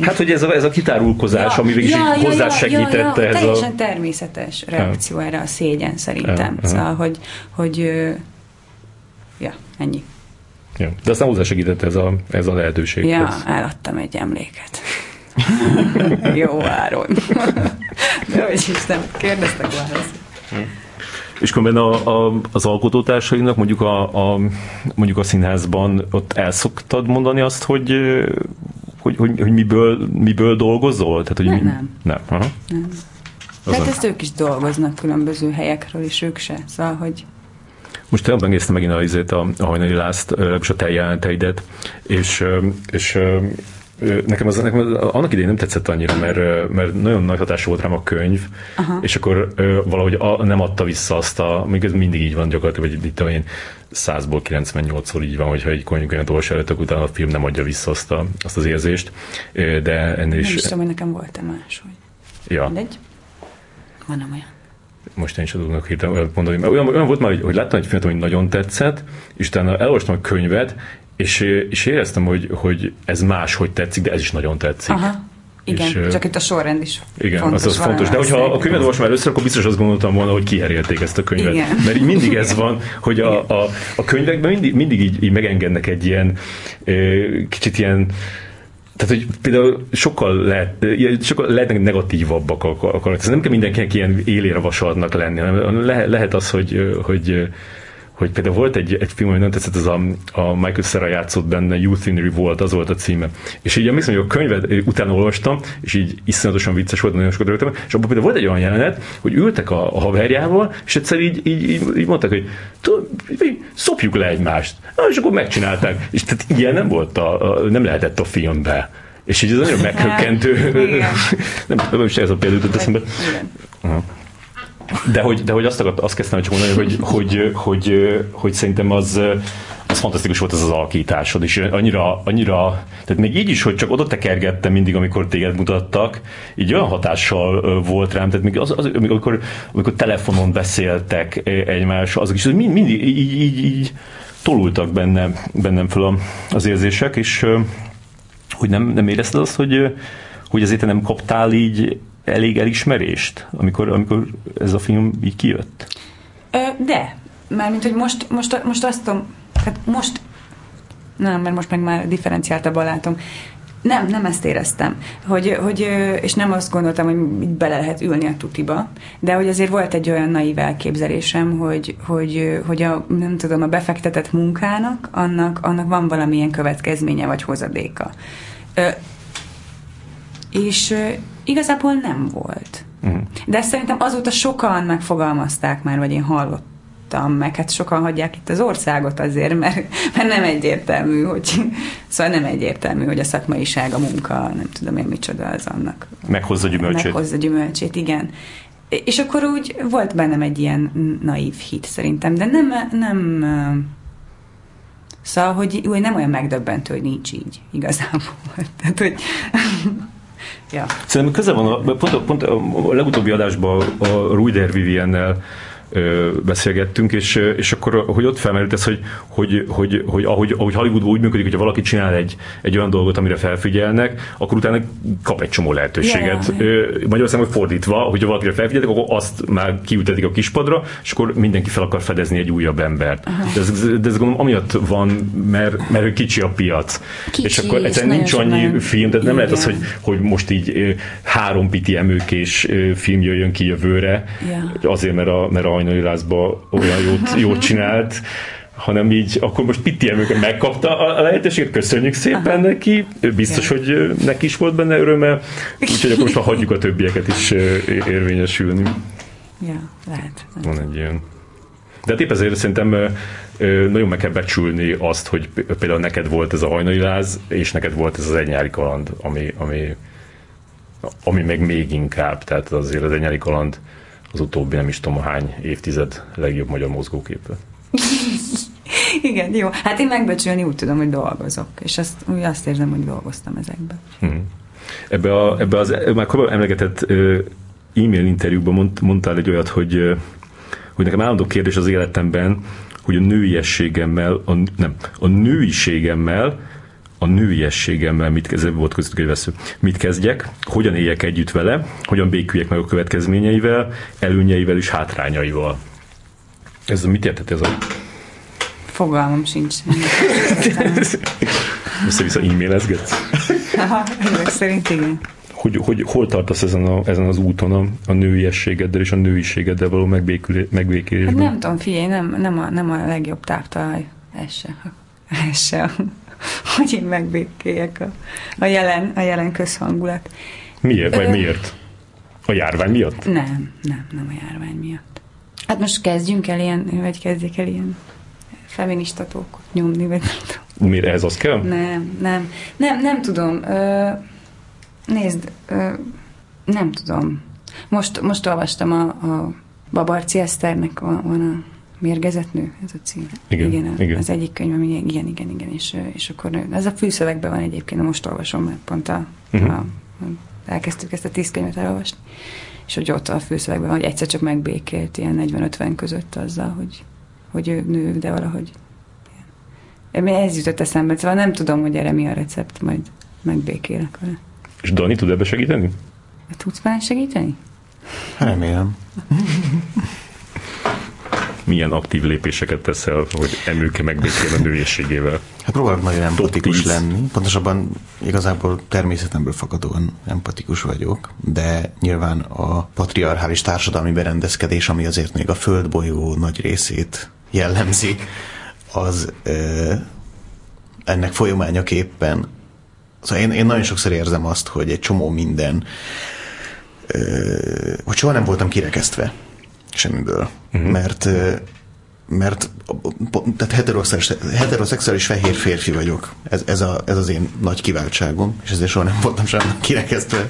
Hát, hogy ez a, ez a kitárulkozás, ja, ami végig ja, ja, hozzásegítette ja, ja, ja, ez teljesen a... természetes reakció erre a szégyen szerintem. Ja, szóval, hogy, hogy ja, ennyi. Ja. De aztán hozzásegített ez a, ez a lehetőség. Ja, eladtam egy emléket. <laughs> Jó áron. De hogy Isten, kérdeztek választ. És különben a, a, az alkotótársainak mondjuk a, a, mondjuk a színházban ott el szoktad mondani azt, hogy, hogy, hogy, hogy miből, miből dolgozol? Tehát, hogy nem, mi, nem. Nem. Aha. nem. Tehát ezt ők is dolgoznak különböző helyekről, és ők se. Szóval, hogy most tegnap megnéztem megint a, a, a hajnali lázt, legalábbis a te jelenteidet, és, és nekem az, nekem az annak idején nem tetszett annyira, mert, mert nagyon nagy hatású volt rám a könyv, Aha. és akkor valahogy a, nem adta vissza azt a, még ez mindig így van gyakorlatilag, vagy itt én 100-ból 98-szor így van, hogyha egy könyvet olvas előtt, utána a film nem adja vissza azt, a, azt az érzést, de ennél is... Nem is tudom, hogy nekem volt-e más, hogy... Ja. Mindegy. Van olyan most én sem tudok hirtelen olyat mondani, mert olyan, olyan volt már, hogy, hogy láttam egy filmet, ami nagyon tetszett, és utána elolvastam a könyvet, és, és éreztem, hogy, hogy ez más, hogy tetszik, de ez is nagyon tetszik. Aha. Igen, és, csak itt a sorrend is Igen, fontos, az, az fontos. De hogyha a könyvet olvasom először, akkor biztos azt gondoltam volna, hogy kiherélték ezt a könyvet. Igen. Mert így mindig ez van, hogy a, a, a könyvekben mindig, mindig így, így megengednek egy ilyen kicsit ilyen tehát, hogy például sokkal, lehet, sokkal lehetnek negatívabbak a karakterek. Nem kell mindenkinek ilyen élére vasalnak lenni, hanem lehet az, hogy, hogy hogy például volt egy, egy film, hogy nem tetszett, az a, a Michael Cera játszott benne, Youth in Revolt, az volt a címe. És így emlékszem, hogy a könyvet utána olvastam, és így iszonyatosan vicces volt, nagyon sokat rögtem, és abban például volt egy olyan jelenet, hogy ültek a, a haverjával, és egyszer így, így, így, így mondták, hogy szopjuk le egymást. Na, és akkor megcsinálták. És tehát ilyen nem volt, a, a nem lehetett a filmbe. És így ez nagyon <laughs> meghökkentő. nem, nem is ez a jutott eszembe. De hogy, de hogy azt, akart, azt kezdtem csak mondani, hogy, hogy, hogy, hogy szerintem az, az fantasztikus volt ez az alakításod, és annyira, annyira, tehát még így is, hogy csak oda tekergettem mindig, amikor téged mutattak, így olyan hatással volt rám, tehát még az, az amikor, amikor telefonon beszéltek egymás, azok is mind, mindig így, így, így tolultak bennem, bennem fel az érzések, és hogy nem, nem érezted azt, hogy, hogy ezért nem kaptál így elég elismerést, amikor, amikor ez a film így kijött? De, mármint, hogy most, most, most azt tudom, hát most, nem, mert most meg már differenciáltabban látom, nem, nem ezt éreztem. Hogy, hogy, és nem azt gondoltam, hogy így bele lehet ülni a tutiba, de hogy azért volt egy olyan naív elképzelésem, hogy, hogy, hogy a, nem tudom, a befektetett munkának, annak, annak van valamilyen következménye vagy hozadéka. És igazából nem volt. Uh-huh. De szerintem azóta sokan megfogalmazták már, vagy én hallottam meg, hát sokan hagyják itt az országot azért, mert, mert nem egyértelmű, hogy szóval nem egyértelmű, hogy a szakmaiság, a munka, nem tudom én micsoda az annak. Meghozza gyümölcsét. Meghozza gyümölcsét, igen. És akkor úgy volt bennem egy ilyen naív hit szerintem, de nem, nem Szóval, hogy, hogy nem olyan megdöbbentő, hogy nincs így igazából. <laughs> Tehát, hogy Ja. Szerintem köze van, a, pont, a, pont a legutóbbi adásban a Ruider Viviennel beszélgettünk, és, és akkor, hogy ott felmerült ez, hogy, hogy, hogy, hogy ahogy, ahogy Hollywoodban úgy működik, hogy valaki csinál egy, egy olyan dolgot, amire felfigyelnek, akkor utána kap egy csomó lehetőséget. Yeah. Magyarországon fordítva, hogyha valakire felfigyelnek, akkor azt már kiültetik a kispadra, és akkor mindenki fel akar fedezni egy újabb embert. Uh-huh. De, ez, de ez gondolom amiatt van, mert, mert kicsi a piac. Kicsi, és akkor egyszerűen nincs annyi nagyon... film, tehát nem Igen. lehet az, hogy, hogy most így három piti emőkés film jöjjön ki jövőre, yeah. azért, mert a, mert a hajnali lázba olyan jót, <laughs> jót csinált, hanem így, akkor most Pitti emőket megkapta a lehetőséget, köszönjük szépen neki, biztos, hogy neki is volt benne öröme, úgyhogy akkor most már hagyjuk a többieket is érvényesülni. Ja, lehet. Van egy ilyen. De hát épp ezért szerintem nagyon meg kell becsülni azt, hogy például neked volt ez a hajnali láz, és neked volt ez az egy nyári kaland, ami, ami, ami meg még inkább, tehát azért az egy nyári kaland az utóbbi nem is tudom hány évtized legjobb magyar mozgóképe. <laughs> Igen, jó. Hát én megbecsülni úgy tudom, hogy dolgozok, és azt, úgy azt érzem, hogy dolgoztam ezekben. Hmm. Ebbe, a, ebbe az már korábban emlegetett e-mail interjúban mond, mondtál egy olyat, hogy, hogy nekem állandó kérdés az életemben, hogy a nőiességemmel, a, nem, a nőiségemmel a nőiességemmel mit kezdek, volt közöttük egy vesző. Mit kezdjek, hogyan éljek együtt vele, hogyan béküljek meg a következményeivel, előnyeivel és hátrányaival. Ez mit értett ez a... Fogalmam sincs. Össze-vissza e-mailezgetsz? ezek szerint igen. Hogy, hogy hol tartasz ezen, a, ezen az úton a, a nőiességeddel és a nőiségeddel való megbékülésben? Hát nem tudom, figyelj, nem, nem, a, nem a legjobb táptalaj. Ez se. Ez se. <laughs> hogy én megbékéljek a, a, jelen, a jelen közhangulat. Miért? Vagy Ö, miért? A járvány miatt? Nem, nem, nem a járvány miatt. Hát most kezdjünk el ilyen, vagy kezdjék el ilyen feministatókot nyomni, vagy nem tudom. Miért ez az kell? Nem, nem, nem, nem tudom. Ö, nézd, ö, nem tudom. Most, most olvastam a, a Babarci Eszternek van, van a Mérgezett nő, ez a cím. Igen, igen, igen. az egyik könyv, ami igen, igen, igen, és, és akkor ez a fűszövegben van egyébként, most olvasom, mert pont a, uh-huh. a, elkezdtük ezt a tíz könyvet elolvasni, és hogy ott a fűszövegben van, hogy egyszer csak megbékélt ilyen 40-50 között azzal, hogy, hogy ő nő, de valahogy ez jutott eszembe, szóval nem tudom, hogy erre mi a recept, majd megbékélek vele. És Dani tud ebbe segíteni? Tudsz már segíteni? Remélem. <laughs> milyen aktív lépéseket teszel, hogy emőke megbékél a nőiességével? Hát próbálok nagyon empatikus lenni. Pontosabban igazából természetemből fakadóan empatikus vagyok, de nyilván a patriarchális társadalmi berendezkedés, ami azért még a földbolyó nagy részét jellemzi, az ö, ennek folyamányaképpen Szóval én, én nagyon sokszor érzem azt, hogy egy csomó minden, ö, hogy soha nem voltam kirekesztve semmiből, uh-huh. mert mert tehát heteroszexuális, heteroszexuális fehér férfi vagyok. Ez, ez, a, ez az én nagy kiváltságom, és ezért soha nem voltam sem kirekesztve.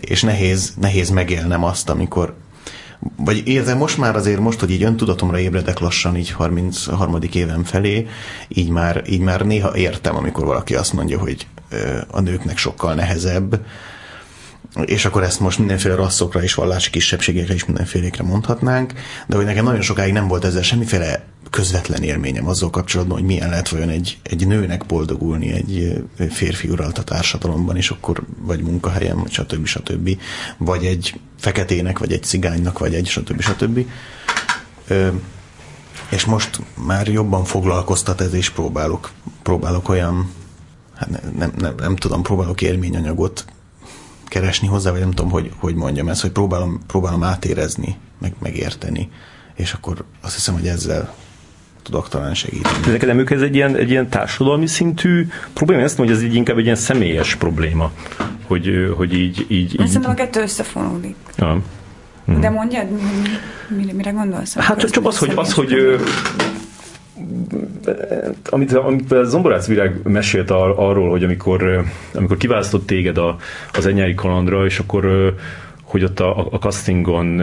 És nehéz, nehéz megélnem azt, amikor vagy érzem most már azért most, hogy így öntudatomra ébredek lassan, így 33. évem felé, így már, így már néha értem, amikor valaki azt mondja, hogy a nőknek sokkal nehezebb, és akkor ezt most mindenféle rasszokra és vallási kisebbségekre is mindenfélékre mondhatnánk, de hogy nekem nagyon sokáig nem volt ezzel semmiféle közvetlen élményem azzal kapcsolatban, hogy milyen lehet vajon egy, egy nőnek boldogulni egy férfi uralt a társadalomban, és akkor vagy munkahelyen, vagy stb. stb. Vagy egy feketének, vagy egy cigánynak, vagy egy stb. stb. Ö, és most már jobban foglalkoztat ez, és próbálok, próbálok olyan, hát nem, nem, nem, nem tudom, próbálok élményanyagot keresni hozzá, vagy nem tudom, hogy, hogy mondjam ezt, hogy próbálom, próbálom átérezni, meg, megérteni, és akkor azt hiszem, hogy ezzel tudok talán segíteni. De neked nem ez egy ilyen, egy ilyen társadalmi szintű probléma? Ezt mondom, hogy ez így inkább egy ilyen személyes probléma, hogy, hogy így... így, így... Szerintem a kettő összefonódik. Ja. De mondjad, mire, mire gondolsz? Hát csak az, hogy, az, hogy amit, amit Zomborác Virág mesélt arról, hogy amikor, amikor kiválasztott téged a, az Enyári kalandra, és akkor hogy ott a, a castingon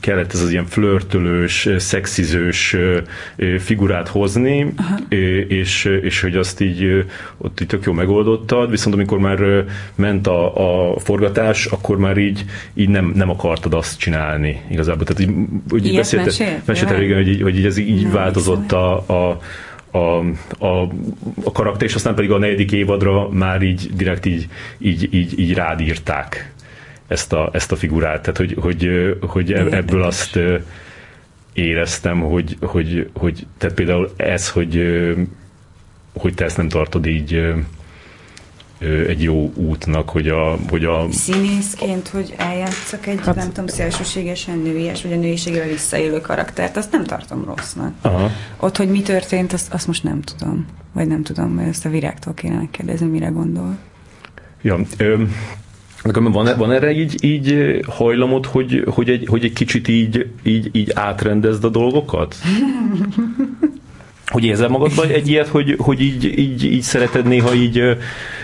kellett ez az ilyen flörtölős, szexizős figurát hozni, és, és hogy azt így ott így tök jó megoldottad, viszont amikor már ment a, a forgatás, akkor már így, így nem, nem akartad azt csinálni igazából. Tehát így, úgy beszélte, mesélte régen, hogy, így, hogy így ez így nem változott a, a a, a, a karakter, és aztán pedig a negyedik évadra már így direkt így, így, így, így rád írták ezt a, ezt a figurát. Tehát, hogy, hogy, hogy ebből azt éreztem, hogy, hogy, hogy tehát például ez, hogy, hogy te ezt nem tartod így egy jó útnak, hogy a... Hogy a Színészként, hogy eljátszak egy, hát, nem tudom, szélsőségesen nőies, vagy a nőiségével visszaélő karaktert, azt nem tartom rossznak. Aha. Ott, hogy mi történt, azt, azt most nem tudom. Vagy nem tudom, mert ezt a virágtól kéne megkérdezni, mire gondol. Ja, ö, van, van erre így, így hajlamod, hogy, hogy, egy, hogy egy kicsit így, így, így átrendezd a dolgokat? Hogy érzel magadban egy ilyet, hogy, hogy így, így, így szereted néha így,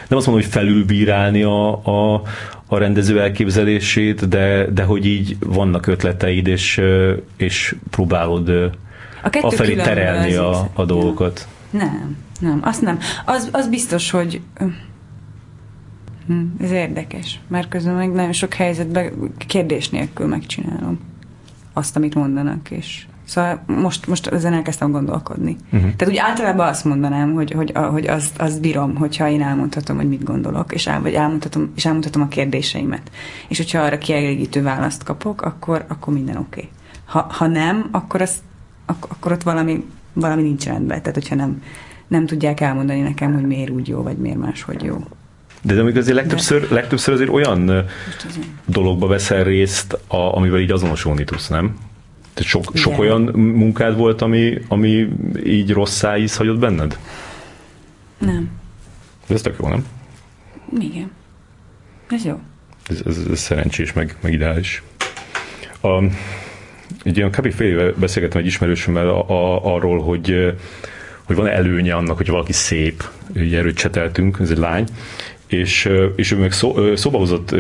nem azt mondom, hogy felülbírálni a, a, a rendező elképzelését, de, de hogy így vannak ötleteid, és, és próbálod a, a felé terelni a, a dolgokat. Nem, nem, azt nem. Az, az biztos, hogy Hm, ez érdekes, mert közben meg nagyon sok helyzetben kérdés nélkül megcsinálom azt, amit mondanak, és Szóval most, most ezen elkezdtem gondolkodni. Uh-huh. Tehát úgy általában azt mondanám, hogy, hogy, hogy azt, azt bírom, hogyha én elmondhatom, hogy mit gondolok, és, el, vagy elmondhatom, és elmondhatom a kérdéseimet. És hogyha arra kielégítő választ kapok, akkor, akkor minden oké. Okay. Ha, ha nem, akkor, az, ak- akkor ott valami, valami nincs rendben. Tehát, hogyha nem, nem tudják elmondani nekem, hogy miért úgy jó, vagy miért máshogy jó. De, de amikor azért legtöbbször, legtöbbször azért olyan dologba veszel részt, a, amivel így azonosulni tudsz, nem? Tehát sok, sok olyan munkád volt, ami, ami így rossz szájíz hagyott benned? Nem. Ez tök jó, nem? Igen. Ez jó. Ez, ez, ez szerencsés, meg, meg ideális. A, egy ilyen kb. fél éve beszélgettem egy ismerősömmel a, a, arról, hogy hogy van előnye annak, hogy valaki szép, ugye erőt cseteltünk, ez egy lány, és, és ő meg szó, szóba hozott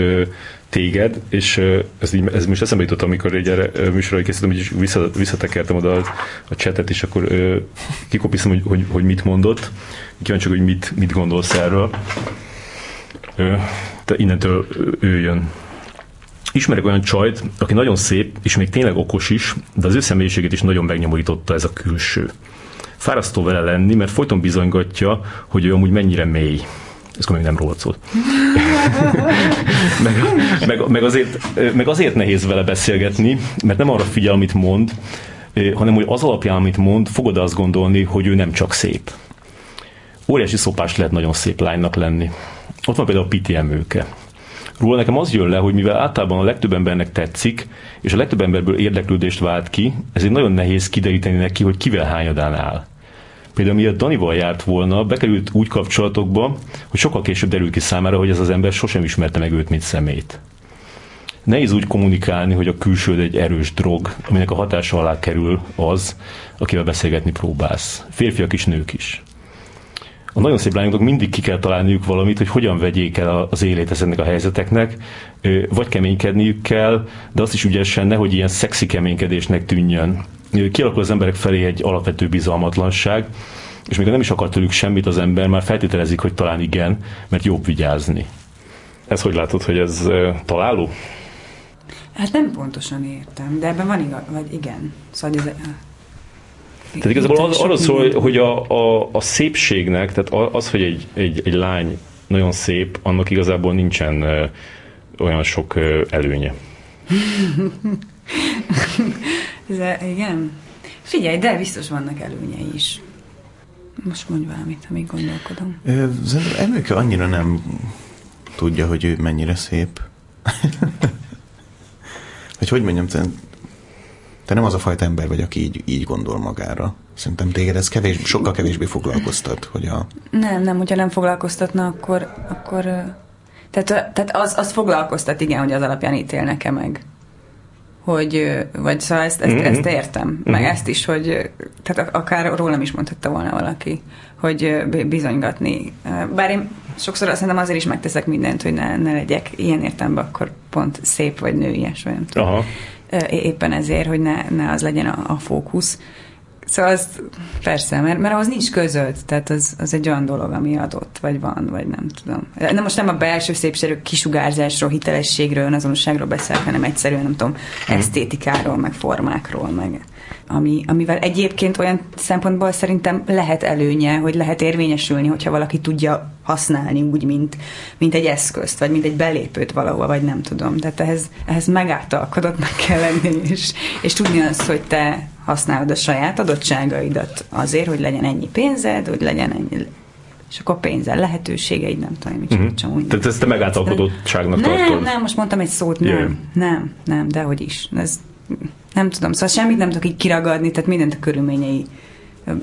téged, és ez, így, ez most eszembe jutott, amikor egy műsorra készítettem, hogy vissza, visszatekertem oda a, a csetet, és akkor kikopiszom, hogy, hogy, hogy mit mondott. Kíváncsi, hogy mit, mit gondolsz erről. De innentől ő jön. Ismerek olyan csajt, aki nagyon szép, és még tényleg okos is, de az ő személyiségét is nagyon megnyomorította ez a külső. Fárasztó vele lenni, mert folyton bizonygatja, hogy ő amúgy mennyire mély ez még nem rólad szól. meg, meg, meg, azért, meg azért nehéz vele beszélgetni, mert nem arra figyel, amit mond, hanem hogy az alapján, amit mond, fogod azt gondolni, hogy ő nem csak szép. Óriási szopás lehet nagyon szép lánynak lenni. Ott van például a Piti Emőke, róla nekem az jön le, hogy mivel általában a legtöbb embernek tetszik, és a legtöbb emberből érdeklődést vált ki, ezért nagyon nehéz kideríteni neki, hogy kivel hányadán áll. Például miatt Danival járt volna, bekerült úgy kapcsolatokba, hogy sokkal később derült ki számára, hogy ez az ember sosem ismerte meg őt, mint szemét. Nehéz úgy kommunikálni, hogy a külsőd egy erős drog, aminek a hatása alá kerül az, akivel beszélgetni próbálsz. Férfiak is, nők is. A nagyon szép lányoknak mindig ki kell találniuk valamit, hogy hogyan vegyék el az élét ezeknek a helyzeteknek, vagy keménykedniük kell, de azt is ügyesen nehogy ilyen szexi keménykedésnek tűnjön. Kialakul az emberek felé egy alapvető bizalmatlanság, és még nem is akar tőlük semmit az ember, már feltételezik, hogy talán igen, mert jobb vigyázni. Ez hogy látod, hogy ez találó? Hát nem pontosan értem, de ebben van igaz, vagy igen. Szóval ez, tehát igazából az, arról szól, hogy a, a, a szépségnek, tehát az, hogy egy, egy, egy lány nagyon szép, annak igazából nincsen ö, olyan sok ö, előnye. <laughs> Ez, igen. Figyelj, de biztos vannak előnyei is. Most mondj valamit, amíg gondolkodom. Emőke annyira nem tudja, hogy ő mennyire szép. <laughs> hogy hogy mondjam, te nem az a fajta ember vagy, aki így, így gondol magára. Szerintem téged ez kevés, sokkal kevésbé foglalkoztat, hogy a... Nem, nem, hogyha nem foglalkoztatna, akkor, akkor tehát, tehát az, az foglalkoztat, igen, hogy az alapján ítélnek-e meg. Hogy, vagy szóval ezt, ezt, mm-hmm. ezt értem. Mm-hmm. Meg ezt is, hogy tehát akár rólam is mondhatta volna valaki, hogy bizonygatni. Bár én sokszor azt szerintem azért is megteszek mindent, hogy ne, ne legyek ilyen értelemben akkor pont szép vagy nőies, vagy nem tudom. Aha éppen ezért, hogy ne, ne az legyen a, a fókusz. Szóval az persze, mert, mert ahhoz nincs között, tehát az, az egy olyan dolog, ami adott, vagy van, vagy nem tudom. Nem most nem a belső szépségről, kisugárzásról, hitelességről, azonosságról beszélek, hanem egyszerűen, nem tudom, mhm. esztétikáról, meg formákról, meg ami, amivel egyébként olyan szempontból szerintem lehet előnye, hogy lehet érvényesülni, hogyha valaki tudja használni úgy, mint, mint egy eszközt, vagy mint egy belépőt valahova, vagy nem tudom. Tehát ehhez, ehhez megáltalkodott meg kell lenni, és, és tudni azt, hogy te használod a saját adottságaidat azért, hogy legyen ennyi pénzed, hogy legyen ennyi és akkor pénzzel lehetőségeid, nem tudom, mit uh-huh. csak Tehát ezt te megáltalkodottságnak nem, tartod? Nem, most mondtam egy szót, nem, yeah. nem, nem, dehogy is. Ez nem tudom, szóval semmit nem tudok így kiragadni, tehát mindent a körülményei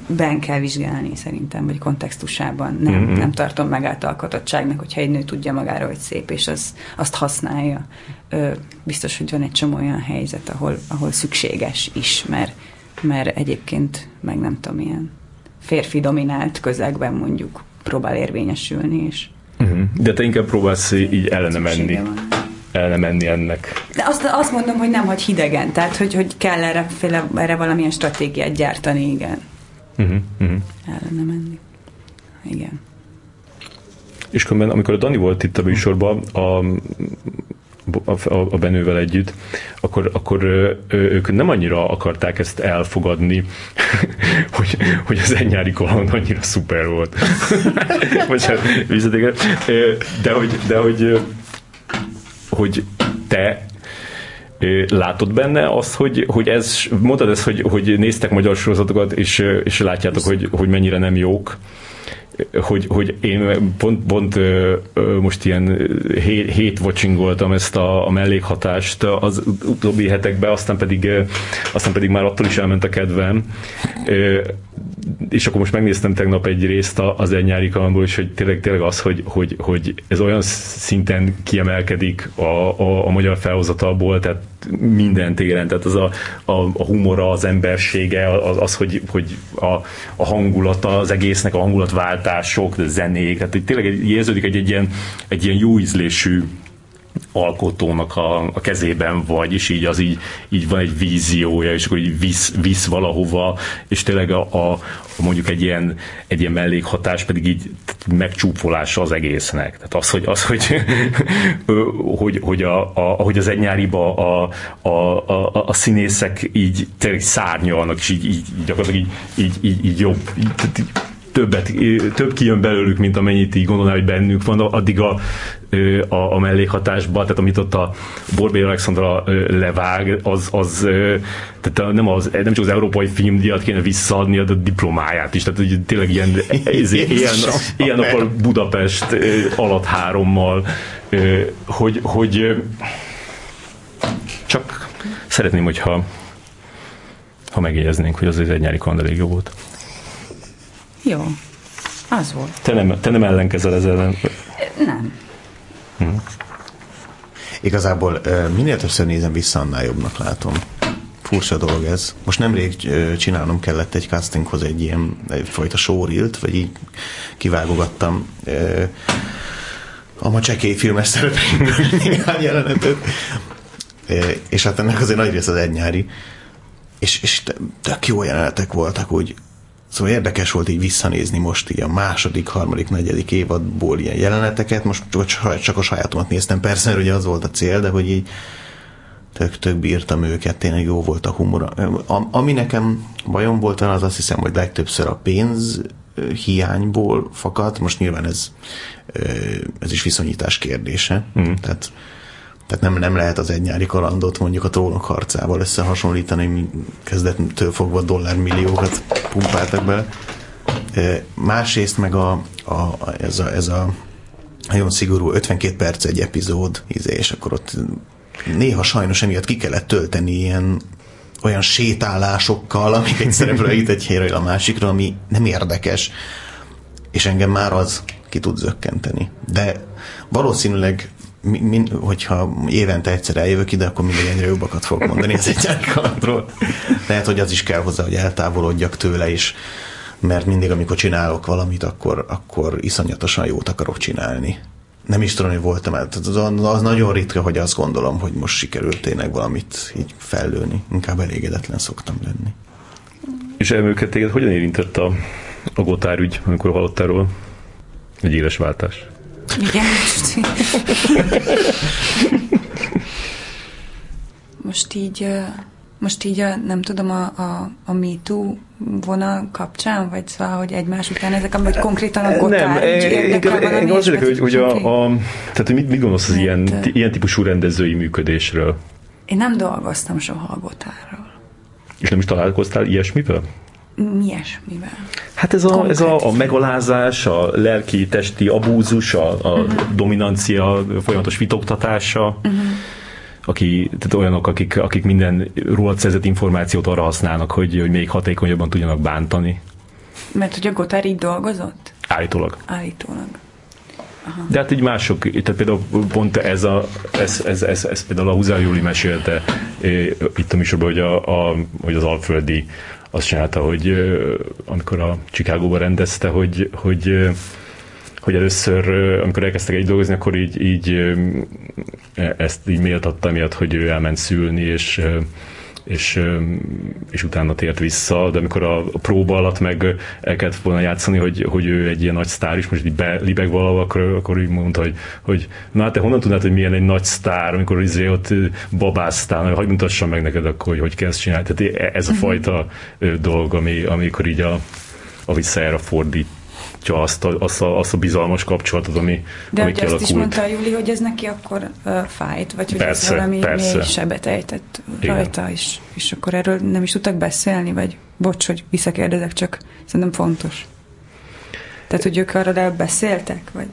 ben kell vizsgálni szerintem, vagy kontextusában. Nem, mm-hmm. nem tartom megáltalkotottságnak, hogyha egy nő tudja magára, hogy szép, és az, azt használja. Ö, biztos, hogy van egy csomó olyan helyzet, ahol, ahol szükséges is, mert, mert egyébként meg nem tudom, ilyen férfi dominált közegben mondjuk próbál érvényesülni, és uh-huh. De te inkább próbálsz így ellene menni. Van el menni ennek. De azt, azt mondom, hogy nem hagy hidegen, tehát hogy, hogy kell erre, féle, erre valamilyen stratégiát gyártani, igen. Uh-huh, uh-huh. Ellene menni. Igen. És különben, amikor a Dani volt itt a műsorban, a a, a Benővel együtt, akkor, akkor ők nem annyira akarták ezt elfogadni, <laughs> hogy, hogy az ennyári kaland annyira szuper volt. <laughs> Vagy hát, de hogy, de hogy hogy te látod benne azt, hogy, hogy ez, mondtad ezt, hogy, hogy néztek magyar sorozatokat, és, és látjátok, hogy, hogy mennyire nem jók, hogy, hogy én pont, pont most ilyen hét watchingoltam ezt a, a mellékhatást az utóbbi hetekben, aztán pedig, aztán pedig már attól is elment a kedvem. És akkor most megnéztem tegnap egy részt az egy nyári kalandból, és hogy tényleg, tényleg az, hogy, hogy, hogy ez olyan szinten kiemelkedik a, a, a magyar felhozatalból, tehát minden téren, tehát az a, a, a humora, az embersége, az, az hogy, hogy a, a hangulata, az egésznek a hangulatváltások, a zenék, tehát tényleg érződik egy, egy, ilyen, egy ilyen jó ízlésű alkotónak a, a kezében vagy, és így az így, így van egy víziója, és akkor így visz, visz valahova, és tényleg a, a, mondjuk egy ilyen, egy ilyen mellékhatás pedig így megcsúfolása az egésznek. Tehát az, hogy, az, hogy, <laughs> hogy, hogy a, a, ahogy az egynyáriba a, a, a, a, színészek így tényleg szárnyalnak, és így, így gyakorlatilag így, így, így, így jobb, így, többet, több kijön belőlük, mint amennyit így gondolná, hogy bennük van, addig a, a, a mellékhatásban, tehát amit ott a Borbély Alexandra levág, az, az tehát nem, az, nem csak az európai filmdíjat kéne visszaadni, de a diplomáját is, tehát hogy tényleg ilyen, <laughs> ilyen, ilyen napon Budapest alatt hárommal hogy, hogy csak szeretném, hogyha ha megjegyeznénk, hogy az egy nyári kanda jó volt. Jó, az volt. Te nem, te nem ellenkezel ezzel ellen? Nem. Hm. Igazából minél többször nézem vissza, annál jobbnak látom. Furcsa dolog ez. Most nemrég csinálnom kellett egy castinghoz egy ilyen egyfajta showreelt, vagy így kivágogattam a ma csekély filmes szerepeimből <laughs> néhány jelenetet. És hát ennek azért nagy rész az egynyári. És, és tök jó jelenetek voltak, úgy Szóval érdekes volt így visszanézni most így a második, harmadik, negyedik évadból ilyen jeleneteket, most csak a sajátomat néztem, persze, ugye az volt a cél, de hogy így tök-tök bírtam őket, tényleg jó volt a humor. Ami nekem bajom volt, az azt hiszem, hogy legtöbbször a pénz hiányból fakadt, most nyilván ez, ez is viszonyítás kérdése, mm. tehát tehát nem, nem lehet az egy nyári kalandot mondjuk a trónok harcával összehasonlítani, kezdettől fogva dollármilliókat pumpáltak bele. Másrészt meg a, a, ez, a, ez a nagyon szigorú 52 perc egy epizód, izé, és akkor ott néha sajnos emiatt ki kellett tölteni ilyen olyan sétálásokkal, amik egy szereplő itt egy helyről a másikra, ami nem érdekes, és engem már az ki tud zökkenteni. De valószínűleg min, hogyha évente egyszer eljövök ide, akkor mindig egyre jobbakat fog mondani az egy kalandról. Lehet, hogy az is kell hozzá, hogy eltávolodjak tőle is, mert mindig, amikor csinálok valamit, akkor, akkor iszonyatosan jót akarok csinálni. Nem is tudom, hogy voltam el. Az, az nagyon ritka, hogy azt gondolom, hogy most sikerült tényleg valamit így fellőni. Inkább elégedetlen szoktam lenni. És elműködt téged hogyan érintett a, a Gotár ügy, amikor hallottál róla? Egy éles váltás. Igen, most így, most így a, nem tudom, a, a, a MeToo vonal kapcsán, vagy szóval, hogy egymás után ezek, vagy konkrétan a gotár Nem, én azt hogy, hogy, a, a, tehát, hogy mit, mit gondolsz az hát, ilyen, ilyen típusú rendezői működésről? Én nem dolgoztam soha a gotárral. És nem is találkoztál ilyesmivel? Mi ilyesmivel? Hát ez a, ez a, a megalázás, a lelki, testi abúzus, a, a uh-huh. dominancia folyamatos vitoktatása, uh-huh. aki, tehát olyanok, akik, akik minden rólad szerzett információt arra használnak, hogy, hogy még hatékonyabban tudjanak bántani. Mert hogy a Gotár így dolgozott? Állítólag. Állítólag. Aha. De hát így mások, tehát például pont ez, a, ez, ez, ez, ez például a Huzár Júli mesélte itt a műsorban, hogy, a, a, hogy az Alföldi azt csinálta, hogy amikor a Chicagóban rendezte, hogy, hogy hogy először, amikor elkezdtek egy dolgozni, akkor így, így ezt így méltatta miatt, hogy ő elment szülni, és és, és utána tért vissza, de amikor a, a próba alatt meg el kellett volna játszani, hogy, hogy ő egy ilyen nagy sztár is, most így belibeg valahol, akkor, akkor így mondta, hogy, hogy na te honnan tudnád, hogy milyen egy nagy sztár, amikor izé ott babáztál, hogy mutassam meg neked akkor, hogy hogy kell ezt csinálni. Tehát e, ez a mhm. fajta dolog, ami, amikor így a, a visszajára fordít megtartja azt a, azt a, azt a bizalmas kapcsolatot, ami, De ami kialakult. azt is mondta a Júli, hogy ez neki akkor uh, fájt, vagy hogy persze, ez valami persze. mély sebet ejtett rajta, és, és akkor erről nem is tudtak beszélni, vagy bocs, hogy visszakérdezek, csak szerintem fontos. Tehát, hogy ők arra beszéltek, vagy?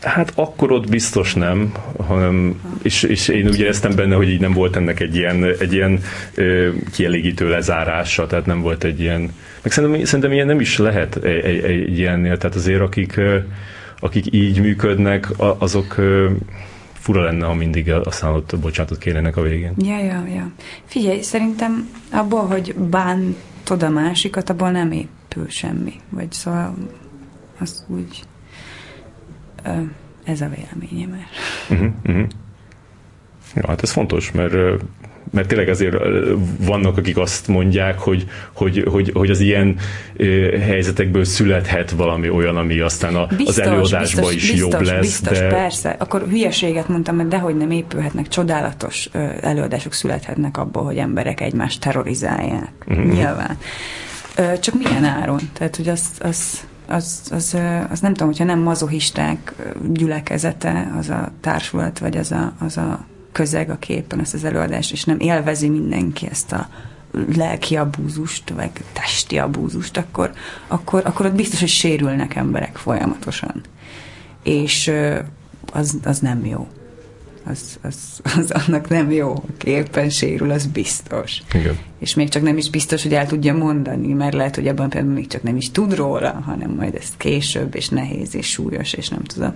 Hát akkor ott biztos nem, hanem, és, és én úgy éreztem benne, hogy így nem volt ennek egy ilyen, egy ilyen ö, kielégítő lezárása, tehát nem volt egy ilyen, meg szerintem, szerintem ilyen nem is lehet egy, egy, egy ilyennél, tehát azért akik, akik így működnek, azok fura lenne, ha mindig aztán ott bocsánatot kérnének a végén. Ja, ja, ja. Figyelj, szerintem abból, hogy bántod a másikat, abból nem épül semmi. Vagy szóval az úgy ez a véleményem. Uh-huh, uh-huh. Ja, hát ez fontos, mert mert tényleg azért vannak, akik azt mondják, hogy, hogy, hogy, hogy az ilyen helyzetekből születhet valami olyan, ami aztán a, biztos, az előadásban is biztos, jobb lesz. Biztos, de... persze. Akkor hülyeséget mondtam, mert dehogy nem épülhetnek, csodálatos előadások születhetnek abból, hogy emberek egymást terrorizálják. Uh-huh. Nyilván. Csak milyen áron? Tehát, hogy az, az az, az, az nem tudom, hogyha nem mazohisták gyülekezete, az a társulat, vagy az a, az a közeg, a képen ezt az előadást, és nem élvezi mindenki ezt a lelki abúzust, vagy testi abúzust, akkor, akkor, akkor ott biztos, hogy sérülnek emberek folyamatosan. És az, az nem jó. Az, az, az annak nem jó, aki éppen sérül, az biztos. Igen. És még csak nem is biztos, hogy el tudja mondani, mert lehet, hogy abban például még csak nem is tud róla, hanem majd ez később, és nehéz, és súlyos, és nem tudom.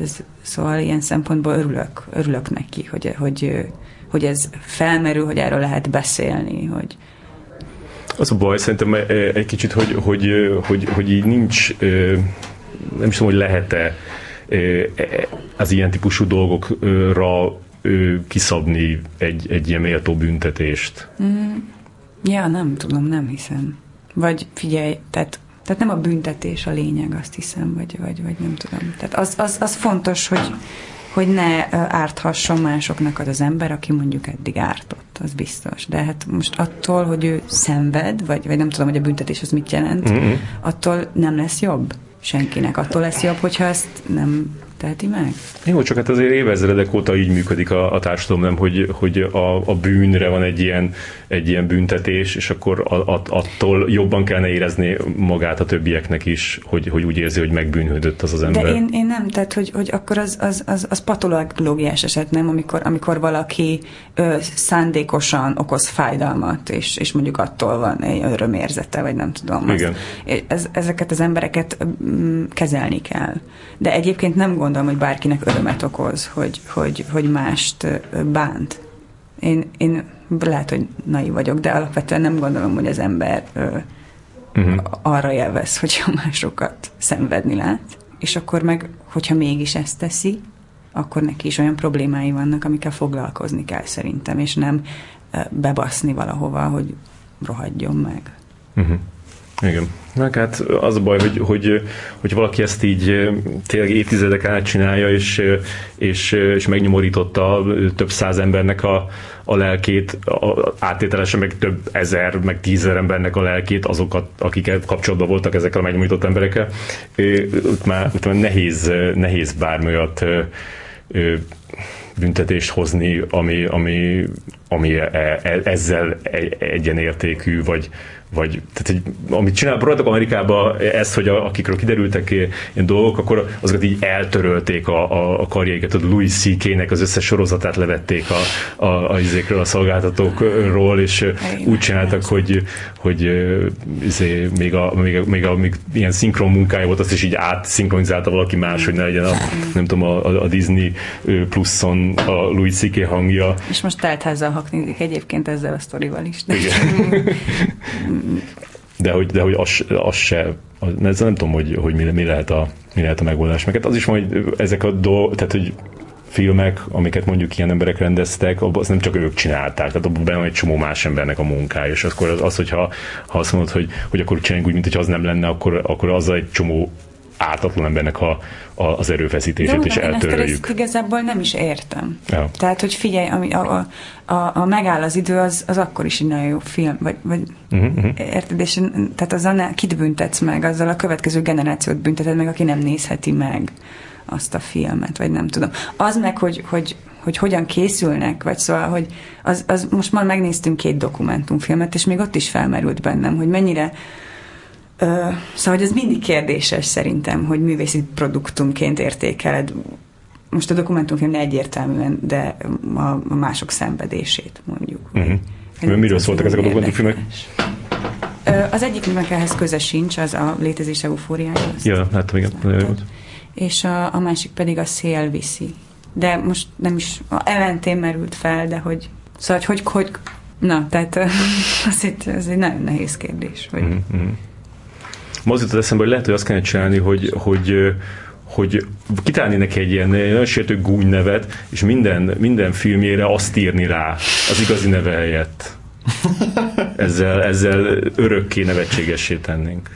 Ez, szóval ilyen szempontból örülök, örülök neki, hogy, hogy, hogy ez felmerül, hogy erről lehet beszélni, hogy, az a baj szerintem egy kicsit, hogy, hogy, hogy, hogy így nincs, nem is tudom, hogy lehet-e az ilyen típusú dolgokra kiszabni egy, egy ilyen méltó büntetést. Mm. Ja, nem tudom, nem hiszem. Vagy figyelj, tehát, tehát nem a büntetés a lényeg, azt hiszem, vagy, vagy, vagy nem tudom. Tehát az, az, az fontos, hogy, hogy ne árthasson másoknak az az ember, aki mondjuk eddig ártott, az biztos. De hát most attól, hogy ő szenved, vagy, vagy nem tudom, hogy a büntetés az mit jelent, mm-hmm. attól nem lesz jobb senkinek. Attól lesz jobb, hogyha ezt nem teheti meg? Jó, csak hát azért évezredek óta így működik a, a társadalom, nem, hogy, hogy a, a bűnre van egy ilyen, egy ilyen büntetés, és akkor a, a, attól jobban kellene érezni magát a többieknek is, hogy, hogy úgy érzi, hogy megbűnhődött az az ember. De én, én nem, tehát hogy, hogy akkor az, az, az, az patológiás eset, nem, amikor, amikor valaki ö, szándékosan okoz fájdalmat, és, és mondjuk attól van egy örömérzete, vagy nem tudom. Igen. Az, ez, ezeket az embereket mm, kezelni kell. De egyébként nem gondolom, gondolom, hogy bárkinek örömet okoz, hogy, hogy, hogy mást bánt. Én, én lehet, hogy naiv vagyok, de alapvetően nem gondolom, hogy az ember uh-huh. arra jelvez, hogyha másokat szenvedni lát. És akkor meg, hogyha mégis ezt teszi, akkor neki is olyan problémái vannak, amikkel foglalkozni kell szerintem, és nem bebaszni valahova, hogy rohadjon meg. Uh-huh. Igen. Na hát az a baj, hogy, hogy, hogy valaki ezt így tényleg évtizedek át csinálja, és, és, és megnyomorította több száz embernek a, a lelkét, áttételesen meg több ezer, meg tízezer embernek a lelkét, azokat, akik kapcsolatban voltak ezekkel a megnyomorított emberekkel. Ott már, ott már nehéz, nehéz bármi olyat büntetést hozni, ami, ami, ami e, e, ezzel egyenértékű, vagy, vagy tehát, hogy, amit csinál, próbáltak Amerikába ezt, hogy a, akikről kiderültek ilyen dolgok, akkor azokat így eltörölték a, a, a karjaikat, a Louis C.K.-nek az összes sorozatát levették a, a, a, izékről, a szolgáltatókról, és úgy csináltak, hogy, hogy izé, még, a, még, a, még, a, még ilyen szinkron munkája volt, azt is így átszinkronizálta valaki más, hogy ne legyen a, nem tudom, a, a Disney pluszon a Louis C.K. hangja. És most teltházzal haknizik egyébként ezzel a sztorival is. De. Igen. <laughs> de hogy, de hogy az, az se, az, nem tudom, hogy, hogy mi, mi, lehet a, mi lehet a megoldás. Meg hát az is van, hogy ezek a dolgok, tehát hogy filmek, amiket mondjuk ilyen emberek rendeztek, az nem csak ők csinálták, tehát abban benne egy csomó más embernek a munkája, és akkor az, az hogyha ha azt mondod, hogy, hogy akkor csináljunk úgy, mint hogy az nem lenne, akkor, akkor az egy csomó ártatlan embernek a, a, az erőfeszítését is eltöröljük. Én ezt igazából nem is értem. Ja. Tehát, hogy figyelj, ami a, a, a, a megáll az idő, az, az akkor is egy nagyon jó film, vagy, vagy uh-huh. érted, és tehát azzal ne, kit büntetsz meg, azzal a következő generációt bünteted meg, aki nem nézheti meg azt a filmet, vagy nem tudom. Az meg, hogy, hogy, hogy hogyan készülnek, vagy szóval, hogy az, az most már megnéztünk két dokumentumfilmet, és még ott is felmerült bennem, hogy mennyire szóval, hogy ez mindig kérdéses szerintem, hogy művészi produktumként értékeled most a dokumentumfilm egyértelműen, de a, a mások szenvedését mondjuk. Uh-huh. Miről szóltak ezek a dokumentumfilmek? Az egyiknek ehhez köze sincs, az a létezés eufóriája. Ja, láttam, igen. Láttad. És a, a másik pedig a szél viszi. De most nem is, a elentén merült fel, de hogy, szóval, hogy, hogy, hogy na, tehát <laughs> az egy, ez egy nagyon nehéz kérdés. Hogy, uh-huh az jutott eszembe, hogy lehet, hogy azt kellene csinálni, hogy, hogy hogy kitálni neki egy ilyen nagyon sértő gúny nevet, és minden, minden filmjére azt írni rá az igazi neve helyett. Ezzel, ezzel örökké nevetségessé tennénk.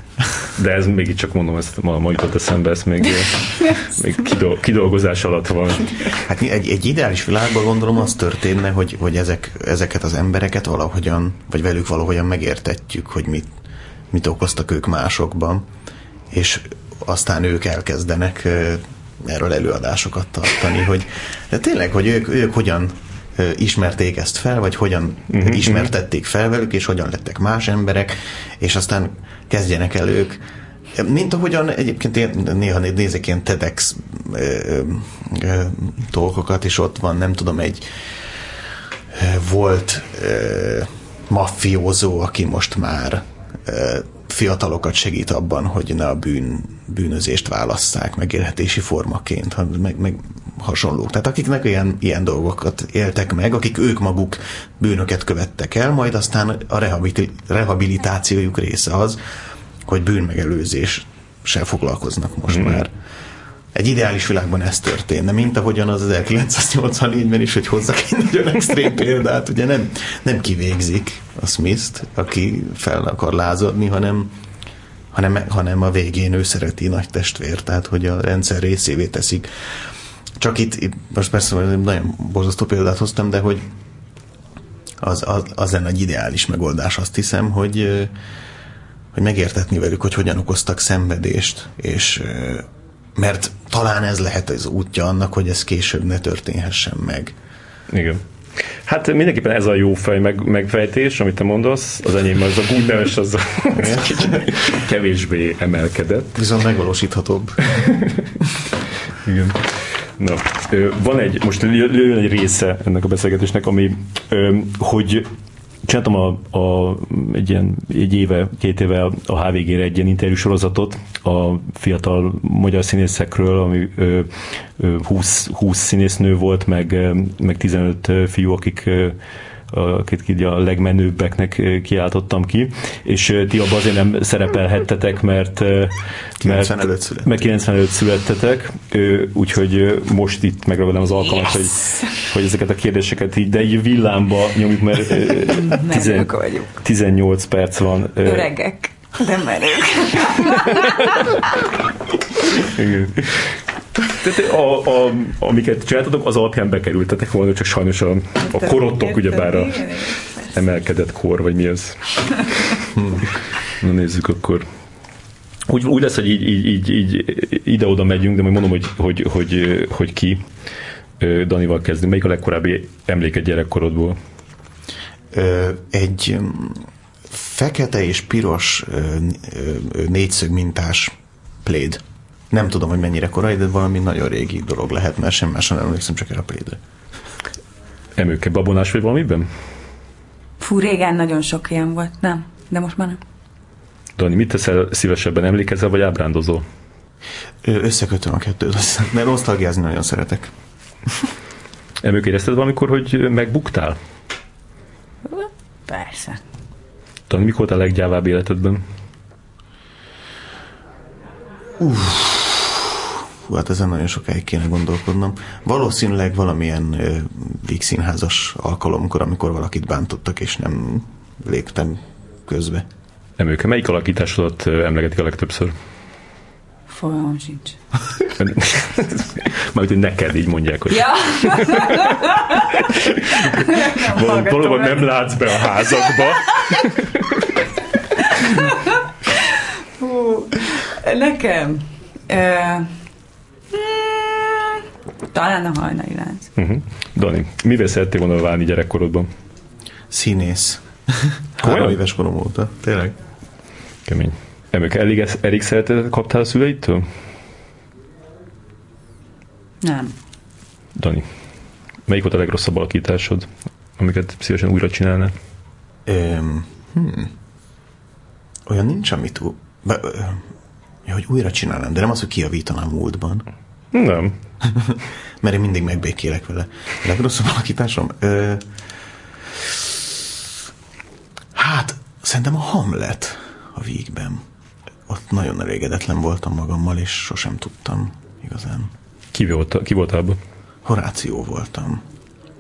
De ez még csak mondom, ezt ma, ma jutott eszembe, ezt még, még kidol, kidolgozás alatt van. Hát egy, egy ideális világban gondolom az történne, hogy, hogy ezek, ezeket az embereket valahogyan, vagy velük valahogyan megértetjük, hogy mit, mit okoztak ők másokban, és aztán ők elkezdenek erről előadásokat tartani, hogy de tényleg, hogy ők, ők hogyan ismerték ezt fel, vagy hogyan uh-huh, ismertették fel velük, és hogyan lettek más emberek, és aztán kezdjenek el ők. Mint ahogyan egyébként én néha nézek ilyen TEDx dolgokat, és ott van, nem tudom, egy volt maffiózó, aki most már fiatalokat segít abban, hogy ne a bűn, bűnözést válasszák megélhetési formaként, meg, meg hasonlók. Tehát akiknek ilyen, ilyen dolgokat éltek meg, akik ők maguk bűnöket követtek el, majd aztán a rehabilitációjuk része az, hogy bűnmegelőzéssel foglalkoznak most mm. már. Egy ideális világban ez történne, mint ahogyan az 1984-ben is, hogy hozzak egy nagyon extrém <laughs> példát, ugye nem, nem kivégzik a Smith-t, aki fel akar lázadni, hanem, hanem, hanem a végén ő szereti nagy testvér, tehát hogy a rendszer részévé teszik. Csak itt, itt most persze nagyon borzasztó példát hoztam, de hogy az, az, az lenne egy ideális megoldás, azt hiszem, hogy, hogy megértetni velük, hogy hogyan okoztak szenvedést, és mert talán ez lehet az útja annak, hogy ez később ne történhessen meg. Igen. Hát mindenképpen ez a jó fej meg, megfejtés, amit te mondasz, az enyém az a neves, az <laughs> kevésbé emelkedett. Viszont megvalósíthatóbb. <laughs> Igen. Na, van egy, most jön egy része ennek a beszélgetésnek, ami, hogy csináltam a, a, egy, ilyen, egy éve, két éve a HVG-re egy ilyen interjú sorozatot a fiatal magyar színészekről, ami ö, ö, 20, 20 színésznő volt, meg, meg 15 fiú, akik akit a legmenőbbeknek kiáltottam ki, és ti abban azért nem szerepelhettetek, mert, mert, 95 születtetek. mert 95 születtetek, úgyhogy most itt megragadom az alkalmat, yes. hogy, hogy ezeket a kérdéseket így, de így villámba nyomjuk, mert 10, 18 perc van. Öregek. De merők. Igen. Tehát a, a, amiket csináltatok, az alapján bekerültetek volna, csak sajnos a, a korottok ugyebár a emelkedett kor, vagy mi ez. Na nézzük akkor. Úgy, úgy lesz, hogy így, így, így, így ide-oda megyünk, de majd mondom, hogy, hogy, hogy, hogy ki. Danival kezdünk. Melyik a legkorábbi emléked gyerekkorodból? Egy fekete és piros négyszög mintás pléd. Nem tudom, hogy mennyire korai, de valami nagyon régi dolog lehet, mert sem máson nem emlékszem, csak erre a plédre. Emőke babonás vagy valamiben? Fú, régen nagyon sok ilyen volt, nem, de most már nem. Dani, mit teszel szívesebben, emlékezel vagy ábrándozol? Összekötöm a kettőt, mert nosztalgiázni nagyon szeretek. Emők, érezted valamikor, hogy megbuktál? Persze. Dani, mikor volt a leggyávább életedben? Uff, hát ezen nagyon sokáig kéne gondolkodnom. Valószínűleg valamilyen vígszínházas alkalomkor, amikor valakit bántottak, és nem léptem közbe. Emőke, melyik alakításodat emlegetik a legtöbbször? Fogalmam sincs. Majd, hogy neked így mondják, hogy... Ja. Val- valóban nem látsz be a házakba. Hú, nekem? Uh, talán a hajnali lánc. Uh-huh. Dani, mivel szerettél volna válni gyerekkorodban? Színész. <laughs> Három éves korom óta, tényleg. Kemény. Emők, elég, elég szeretetet kaptál a szüleitől? Nem. Dani, melyik volt a legrosszabb alakításod, amiket szívesen újra csinálnál? Um, hmm. Olyan nincs, amit be, ja, hogy újra csinálnám, de nem az, hogy kiavítanám múltban. Nem. <laughs> Mert én mindig megbékélek vele. A legrosszabb alakításom? Ö, hát, szerintem a Hamlet a vígben. Ott nagyon elégedetlen voltam magammal, és sosem tudtam igazán. Ki volt, ki volt abban? Horáció voltam.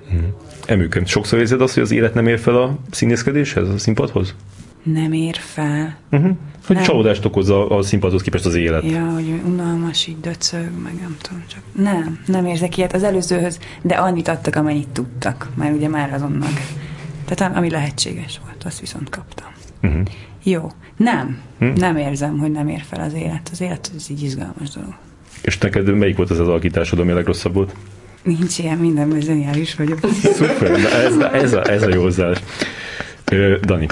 Hmm. Emőköm, sokszor érzed azt, hogy az élet nem ér fel a színészkedéshez, a színpadhoz? Nem ér fel. Uh-huh. Hogy nem. csalódást okoz a, a színpadhoz képest az élet. Ja, hogy unalmas, így döcög, meg nem tudom, csak nem, nem érzek ilyet az előzőhöz, de annyit adtak, amennyit tudtak, mert ugye már azonnal. Tehát ami lehetséges volt, azt viszont kaptam. Uh-huh. Jó. Nem. Uh-huh. Nem érzem, hogy nem ér fel az élet. Az élet az így izgalmas dolog. És neked melyik volt az az alakításod, ami a legrosszabb volt? Nincs ilyen, mindenben zseniális vagyok. Szuper, ez, ez, a, ez a jó hozzáállás. Dani,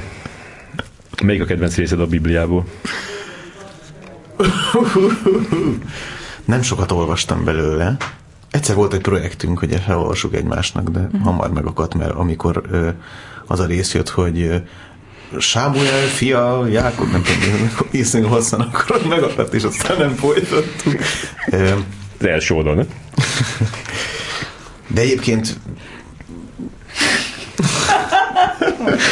Melyik a kedvenc részed a Bibliából? Nem sokat olvastam belőle. Egyszer volt egy projektünk, hogy ezt elolvassuk egymásnak, de uh-huh. hamar megakadt, mert amikor ö, az a rész jött, hogy ö, Sámuel, fia, Jákob, nem tudom, iszonyú hosszan, akkor megakadt, és aztán nem folytattuk. Az első oldal, ne? De egyébként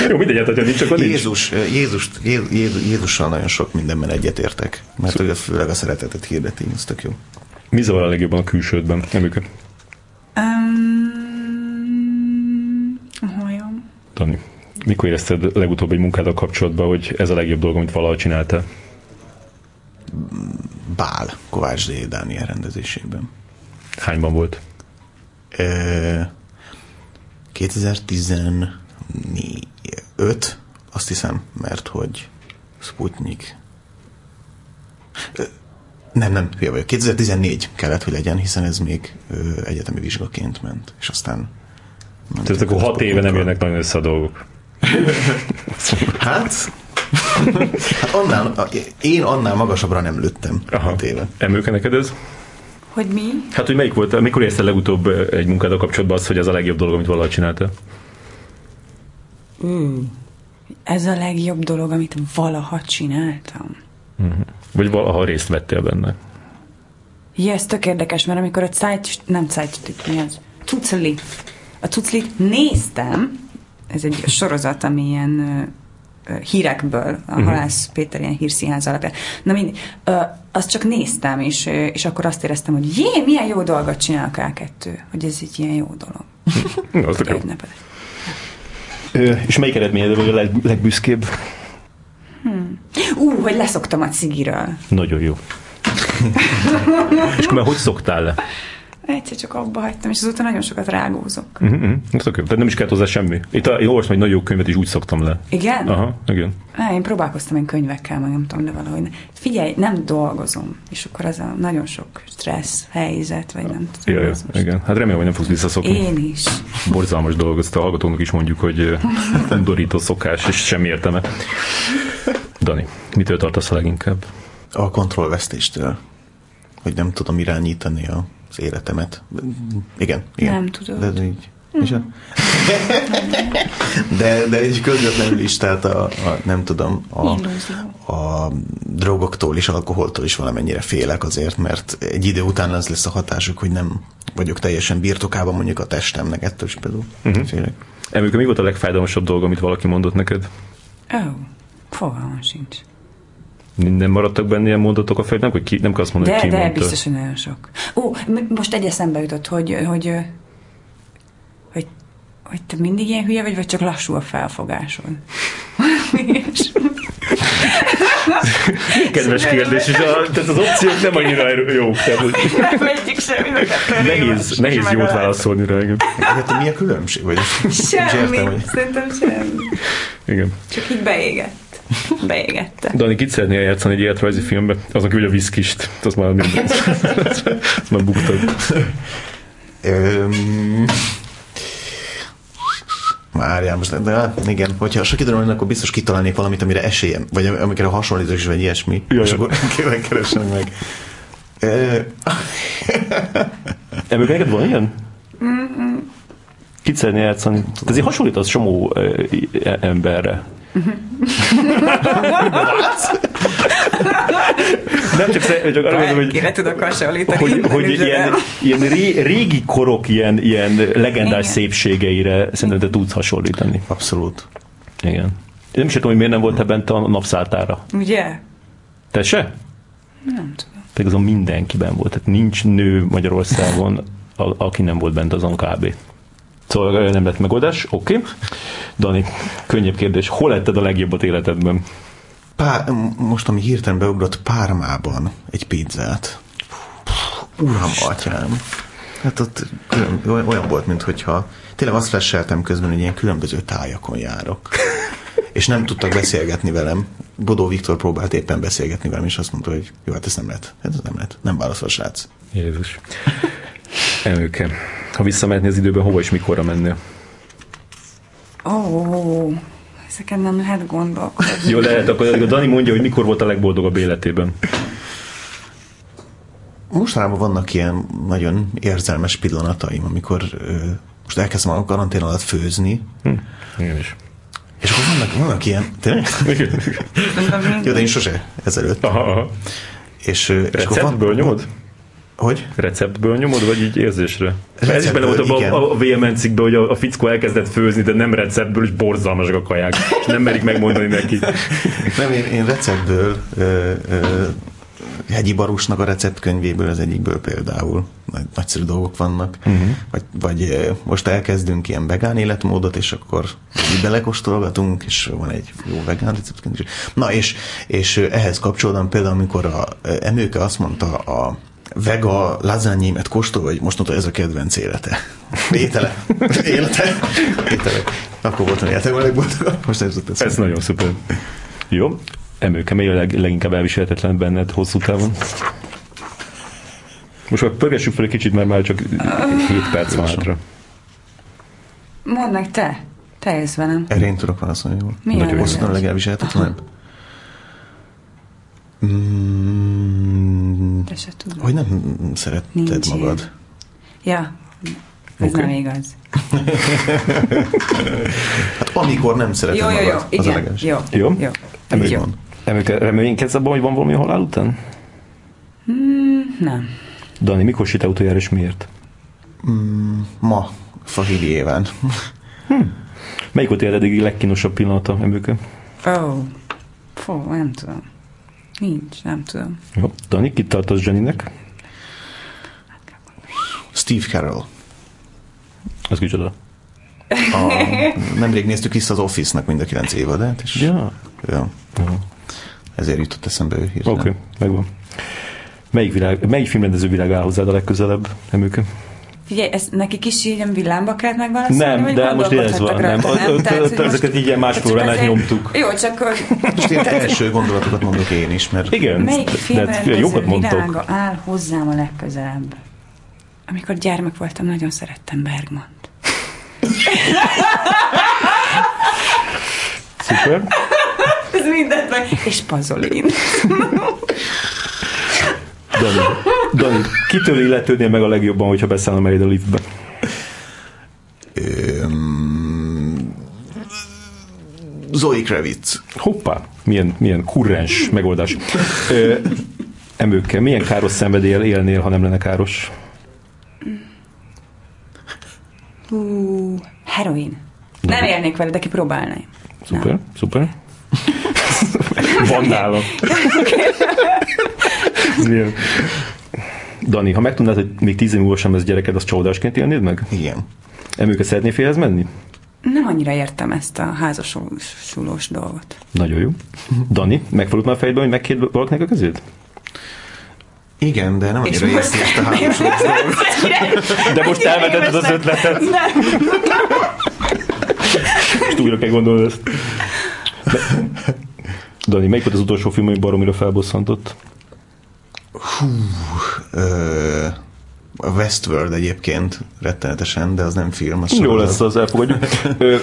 Jó, mindegy, hát, hogyha nincs, akkor nincs. Jézus, Jézus, Jézus, Jézussal nagyon sok mindenben egyetértek, mert ő főleg a szeretetet hirdeti, ez tök jó. Mi zavar a legjobban a külsődben? Nem őket. Um, a hajam. Dani, mikor érezted legutóbb egy munkáddal kapcsolatban, hogy ez a legjobb dolog, amit valaha csináltál? Bál, Kovács D. Dániel rendezésében. Hányban volt? Ö, 2015, azt hiszem, mert hogy Sputnik. Nem, nem, hülye vagyok. 2014 kellett, hogy legyen, hiszen ez még ö, egyetemi vizsgaként ment, és aztán... Tehát akkor hat éve nem jönnek nagyon össze a dolgok. <laughs> Hát, hát <laughs> annál, én annál magasabbra nem lőttem Aha. hat éve. Emőke neked ez? Hogy mi? Hát, hogy melyik volt, mikor érezted legutóbb egy munkáddal kapcsolatban az, hogy ez a legjobb dolog, amit valaha csináltál? Ez a legjobb dolog, amit valaha csináltam. Vagy valaha részt vettél benne? Ja, ez tök érdekes, mert amikor a Zeit, nem Zeit, mi az? Tucli. A Tuclit néztem, ez egy sorozat, ami ilyen ö, hírekből, a uh-huh. Halász Péter ilyen hírszínház alapján. Na mindig, ö, azt csak néztem, és, és akkor azt éreztem, hogy jé, milyen jó dolgot csinál a K2, hogy ez egy ilyen jó dolog. <laughs> Na, az jó. És melyik eredményed vagy a leg, legbüszkébb? Ú, hogy leszoktam a cigiről. Nagyon jó. <laughs> És akkor már hogy szoktál le? Egyszer csak abba hagytam, és azóta nagyon sokat rágózok. Uh-huh. Tök jó. Tehát nem is kellett hozzá semmi. Itt a, én olvastam egy nagyon jó könyvet, és úgy szoktam le. Igen? Aha, igen. Á, én próbálkoztam én könyvekkel, meg nem tudom, de valahogy ne. Figyelj, nem dolgozom, és akkor az a nagyon sok stressz helyzet, vagy nem tudom. Ja, az most- igen. Hát remélem, hogy nem fogsz visszaszokni. Én is. Borzalmas dolog, ezt a hallgatónak is mondjuk, hogy <laughs> undorító szokás, és semmi értelme. Dani, mitől tartasz a leginkább? A kontrollvesztéstől, hogy nem tudom irányítani a, az életemet. Igen, igen. Nem tudod. De, de így. És a... <laughs> de, de így közvetlenül is, tehát a, a nem tudom, a, a drogoktól és alkoholtól is valamennyire félek azért, mert egy idő után az lesz a hatásuk, hogy nem vagyok teljesen birtokában mondjuk a testemnek, ettől is például uh-huh. félek. Emőke, mi volt a legfájdalmasabb dolog, amit valaki mondott neked? Ó, oh, fogalmam sincs. Nem maradtak benne ilyen mondatok a fejed? Nem, hogy ki, nem kell azt mondani, De, hogy ki de mondta. biztos, hogy nagyon sok. Ó, most egy eszembe jutott, hogy, hogy, hogy, hogy te mindig ilyen hülye vagy, vagy csak lassú a felfogásod? És- Kedves kérdés, és a, tehát az opciók nem annyira erő- jók. Tehát, hogy Nem egyik sem, mind a kettő nehéz, nehéz jót meg a- válaszolni rá. Igen. Hát mi a különbség? Vagy Semmi, értem, hogy... szerintem semmi. igen. Csak így beégett. Beégette. Dani, kit szeretnél játszani egy életrajzi filmbe? Az a küldje a viszkist. Az már minden. <laughs> Az már buktad. Öm... Várjál most, de hát igen, hogyha sok időm lenne, akkor biztos kitalálnék valamit, amire esélyem, vagy amikre hasonlítok is, vagy ilyesmi, Jaj, és akkor kérlek, keresem meg. <laughs> Emőke, neked van ilyen? Kit szeretnél játszani? Te azért hasonlítasz csomó e- emberre. Nem csak, szer- csak arra mondom, hogy, Kire tudok hasonlítani? hogy, hogy ilyen, ilyen ré, régi korok ilyen, ilyen legendás Igen. szépségeire szerintem te tudsz hasonlítani. abszolút. Igen. Én nem is tudom, hogy miért nem volt bent a napszáltára. Ugye? Te se? Nem tudom. Pedig azon mindenkiben volt. Tehát nincs nő Magyarországon, a, aki nem volt bent azon kb. Szóval nem lett megoldás, oké. Okay. Dani, könnyebb kérdés. Hol letted a legjobbat életedben? Pá, most, ami hirtelen beugrott Pármában egy pizzát. Uram, atyám. Hát ott külön, olyan- volt, mintha tényleg azt flasheltem közben, hogy ilyen különböző tájakon járok. <laughs> És nem tudtak beszélgetni velem. Bodó Viktor próbált éppen beszélgetni velem, és azt mondta, hogy jó, hát ez nem lehet. Ez nem lehet. Nem válaszol, srác. Jézus. Emőke. Ha visszamehetnél az időben, hova és mikorra mennél? Ó, oh, ezeken nem lehet gondolkodni. Jó, lehet, akkor a Dani mondja, hogy mikor volt a legboldogabb életében. mostanában vannak ilyen nagyon érzelmes pillanataim, amikor ö, most elkezdem a karantén alatt főzni, Hm. Igen is. és akkor vannak, vannak ilyen, tényleg? <laughs> Jó, de én sose ezelőtt. Aha, aha. És, és akkor Receptből nyomod? Hogy? Receptből nyomod, vagy így érzésre? Ez is bele volt a, a VMN cikkben, hogy a, a fickó elkezdett főzni, de nem receptből, és borzalmasak a kaják. És nem merik megmondani neki. <laughs> Nem, én, én receptből, ö, ö, Hegyi Barusnak a receptkönyvéből az egyikből például nagy, nagyszerű dolgok vannak. Uh-huh. Vagy, vagy most elkezdünk ilyen vegán életmódot, és akkor így belekóstolgatunk, és van egy jó vegán receptkönyv. Na, és, és ehhez kapcsolódóan például, amikor a Emőke azt mondta a vega lazányémet kóstol, vagy most mondta, ez a kedvenc élete. Étele. Élete. Étele. Akkor voltam életemben a legboldogabb. Most ez jutott Ez nagyon szuper. Jó. Emőke, mely a leg, leginkább elviselhetetlen benned hosszú távon? Most már pörgessük fel egy kicsit, mert már csak 7 perc van hátra. Mondd meg te. Te jössz velem. Erre én tudok válaszolni jól. Mi a Nagyon hosszú a legelviselhetetlenebb. Mm, se tudod. hogy nem szeretted Nincs magad. ilyen. Ja, ez Oké. nem igaz. Hát amikor nem szereted Jó, jó, jó. magad, az a Igen. leges. Jó. Jó? Jó. Így Jó. Emőke, reménykedsz abban, hogy van valami a halál után? Nem. Dani, mikor sétál utoljára és miért? Mm, ma, Fahili éven. Melyik volt eddigi legkínosabb pillanata, Emőke? Ó. Oh. Fú, nem tudom. Nincs, nem tudom. Jó. Dani, kit tartasz Jennynek? Steve Carroll. Az kicsoda. A, nemrég néztük vissza az Office-nak mind a kilenc évadát, és Ja. ja, Aha. ezért jutott eszembe ő hirtelen. Oké, okay, megvan. Melyik, világ, melyik filmrendező világ áll hozzád a legközelebb, Emőke? Figyelj, ezt nekik is így ilyen villámba kellett megválaszolni? Nem, de most ez van, nem. ö- Tehát, most- ezeket így ilyen más csak programát azért- nyomtuk. Jó, csak hogy Most ilyen első gondolatokat mondok én is, mert Igen, melyik filmrendező jókat mondtok. világa áll hozzám a legközelebb? Amikor gyermek voltam, nagyon szerettem Bergmant. Szuper. Ez mindent meg. És Pazolin. <laughs> Dani, Dani, kitől illetődnél meg a legjobban, hogyha beszállna majd a liftbe? Öm, Zoe Kravitz. Hoppá, milyen, milyen kurrens megoldás. Ö, emőkkel, milyen káros szenvedélyel élnél, ha nem lenne káros? Hú, heroin. Nem élnék vele, de kipróbálnám. Szuper, Nem. szuper. Van nálam. <laughs> Dani, ha megtudnád, hogy még tíz év múlva sem lesz gyereked, az csodásként élnéd meg? Igen. Emőke szeretnél félhez menni? Nem annyira értem ezt a házasulós dolgot. Nagyon jó. Dani, megfordult már a fejedben, hogy megkérd valakinek a kezét? Igen, de nem annyira érzi ezt a hálósokat. De most elvetetted az ötletet. Nem. Most újra kell gondolni ezt. De... Dani, melyik volt az utolsó film, ami baromira felbosszantott? Ö, a Westworld egyébként rettenetesen, de az nem film. Az Jó lesz, az elfogadjuk. <laughs> Ö,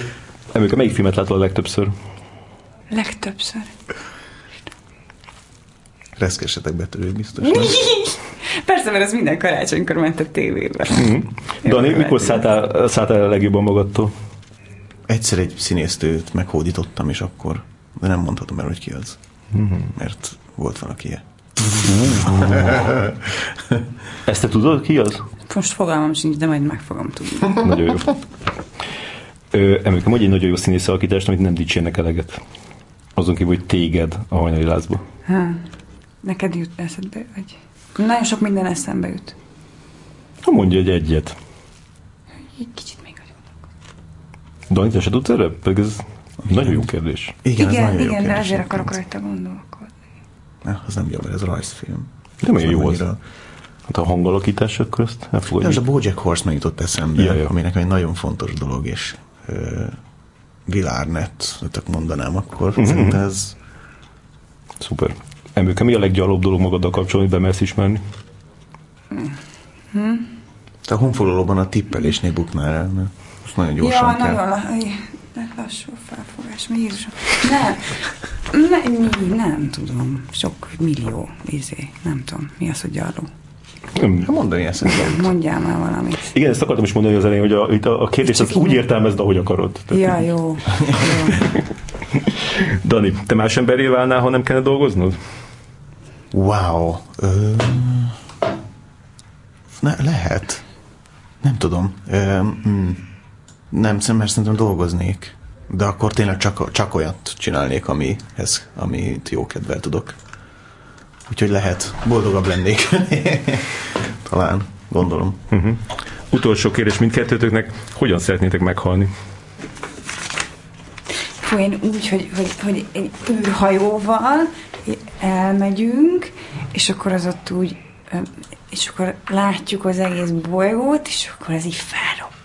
Emőke, melyik filmet látod a legtöbbször? Legtöbbször. Reszkesetek betörők biztos. <laughs> Persze, mert ez minden karácsonykor ment a tévébe. Dani, mikor szálltál, szálltál a legjobban magadtól? Egyszer egy színésztőt meghódítottam, és akkor, de nem mondhatom el, hogy ki az. Mert volt valaki ilyen. Ezt te tudod, ki az? Most fogalmam sincs, de majd meg fogom tudni. Nagyon jó. Ö, Emőke, mondj egy nagyon jó színész alakítást, amit nem dicsérnek eleget. Azon kívül, hogy téged a hajnali lázba. Ha, neked jut eszedbe, vagy... Nagyon sok minden eszembe jut. Ha mondja egy egyet. Egy kicsit még vagyok. Dani, te se tudsz erre? Pedig ez nagyon jó kérdés. Igen, ez Igen, nagyon jó igen, de kérdés azért akarok rajta gondolkodni. Ne, az nem jó, mert ez rajzfilm. De nagyon jó az. annyira- Hát a hangalakítás, akkor ezt De elfogadjuk. most a Bojack Horseman jutott eszembe, Ja, ja. aminek egy nagyon fontos dolog, és ö, Vilárnet, tök mondanám akkor. Szerintem ez Szuper. Emőke, mi a leggyalóbb dolog magaddal kapcsolatban, hogy bemersz ismerni? te a honfoglalóban a tippelésnél buknál el, mert most nagyon gyorsan ja, kell. nagyon de lassú felfogás. Mi Jézusom? Nem. Ne, mi, nem tudom. Sok millió izé. Nem tudom. Mi az, hogy gyarló? Mondani ezt. Mondjál már valamit. Igen, ezt akartam is mondani az elején, hogy a, itt a, a kérdést azt úgy értelmezd, ahogy akarod. Tehát, Ja, jó. jó. <laughs> Dani, te más emberé válnál, ha nem kellene dolgoznod? Wow. Ö, ne, lehet. Nem tudom. Ö, mm, nem, mert szerintem dolgoznék. De akkor tényleg csak, csak olyat csinálnék, amihez, amit jó kedvel tudok. Úgyhogy lehet. Boldogabb lennék. <laughs> Talán. Gondolom. Uh-huh. Utolsó kérdés mindkettőtöknek, hogyan szeretnétek meghalni? Fú, én úgy, hogy, hogy, hogy egy űrhajóval elmegyünk, és akkor az ott úgy, és akkor látjuk az egész bolygót, és akkor ez így felrobban.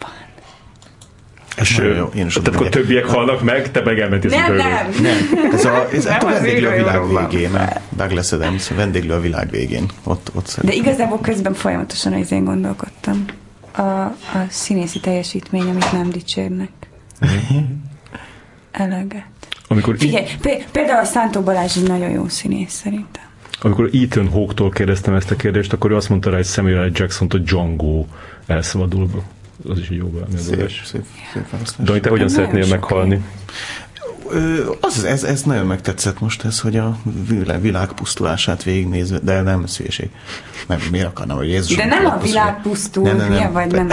És, nagyon jó, én is tehát akkor többiek halnak meg, te meg elmentél Nem, nem! Nem, ez a, ez Nem a vendéglő a világ végén. a Douglas Adams vendéglő a világ végén. Ott, ott De szerintem. igazából közben folyamatosan az én gondolkodtam. A, a színészi teljesítmény, amit nem dicsérnek. Eleget. Amikor, Figyelj, pé- például a Szántó Balázs egy nagyon jó színész szerintem. amikor Ethan Hawke-tól kérdeztem ezt a kérdést, akkor ő azt mondta rá, hogy Samuel L. Jackson a Django elszabadul. Az is egy jó Szép, megoldás. szép, szép választás. Dani, te hogyan Nagyon szeretnél meghalni? Az, ez, ez nagyon megtetszett most ez, hogy a világ, világ pusztulását végignézve, de nem szükség. Nem, miért akarnám, hogy Jézus. De nem a világ pusztul, Nem, nem, nem. milyen vagy nem.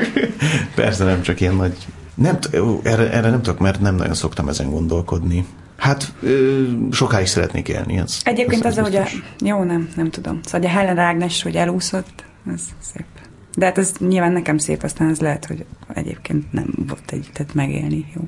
<laughs> Persze nem csak ilyen nagy... Nem, erre, erre nem tudok, mert nem nagyon szoktam ezen gondolkodni. Hát ö, sokáig szeretnék élni. Ez, Egyébként ez, az, hogy a... Jó, nem, nem tudom. Szóval a Helen Ágnes, hogy elúszott, ez szép. De hát ez nyilván nekem szép, aztán ez lehet, hogy egyébként nem volt egy, tehát megélni jó.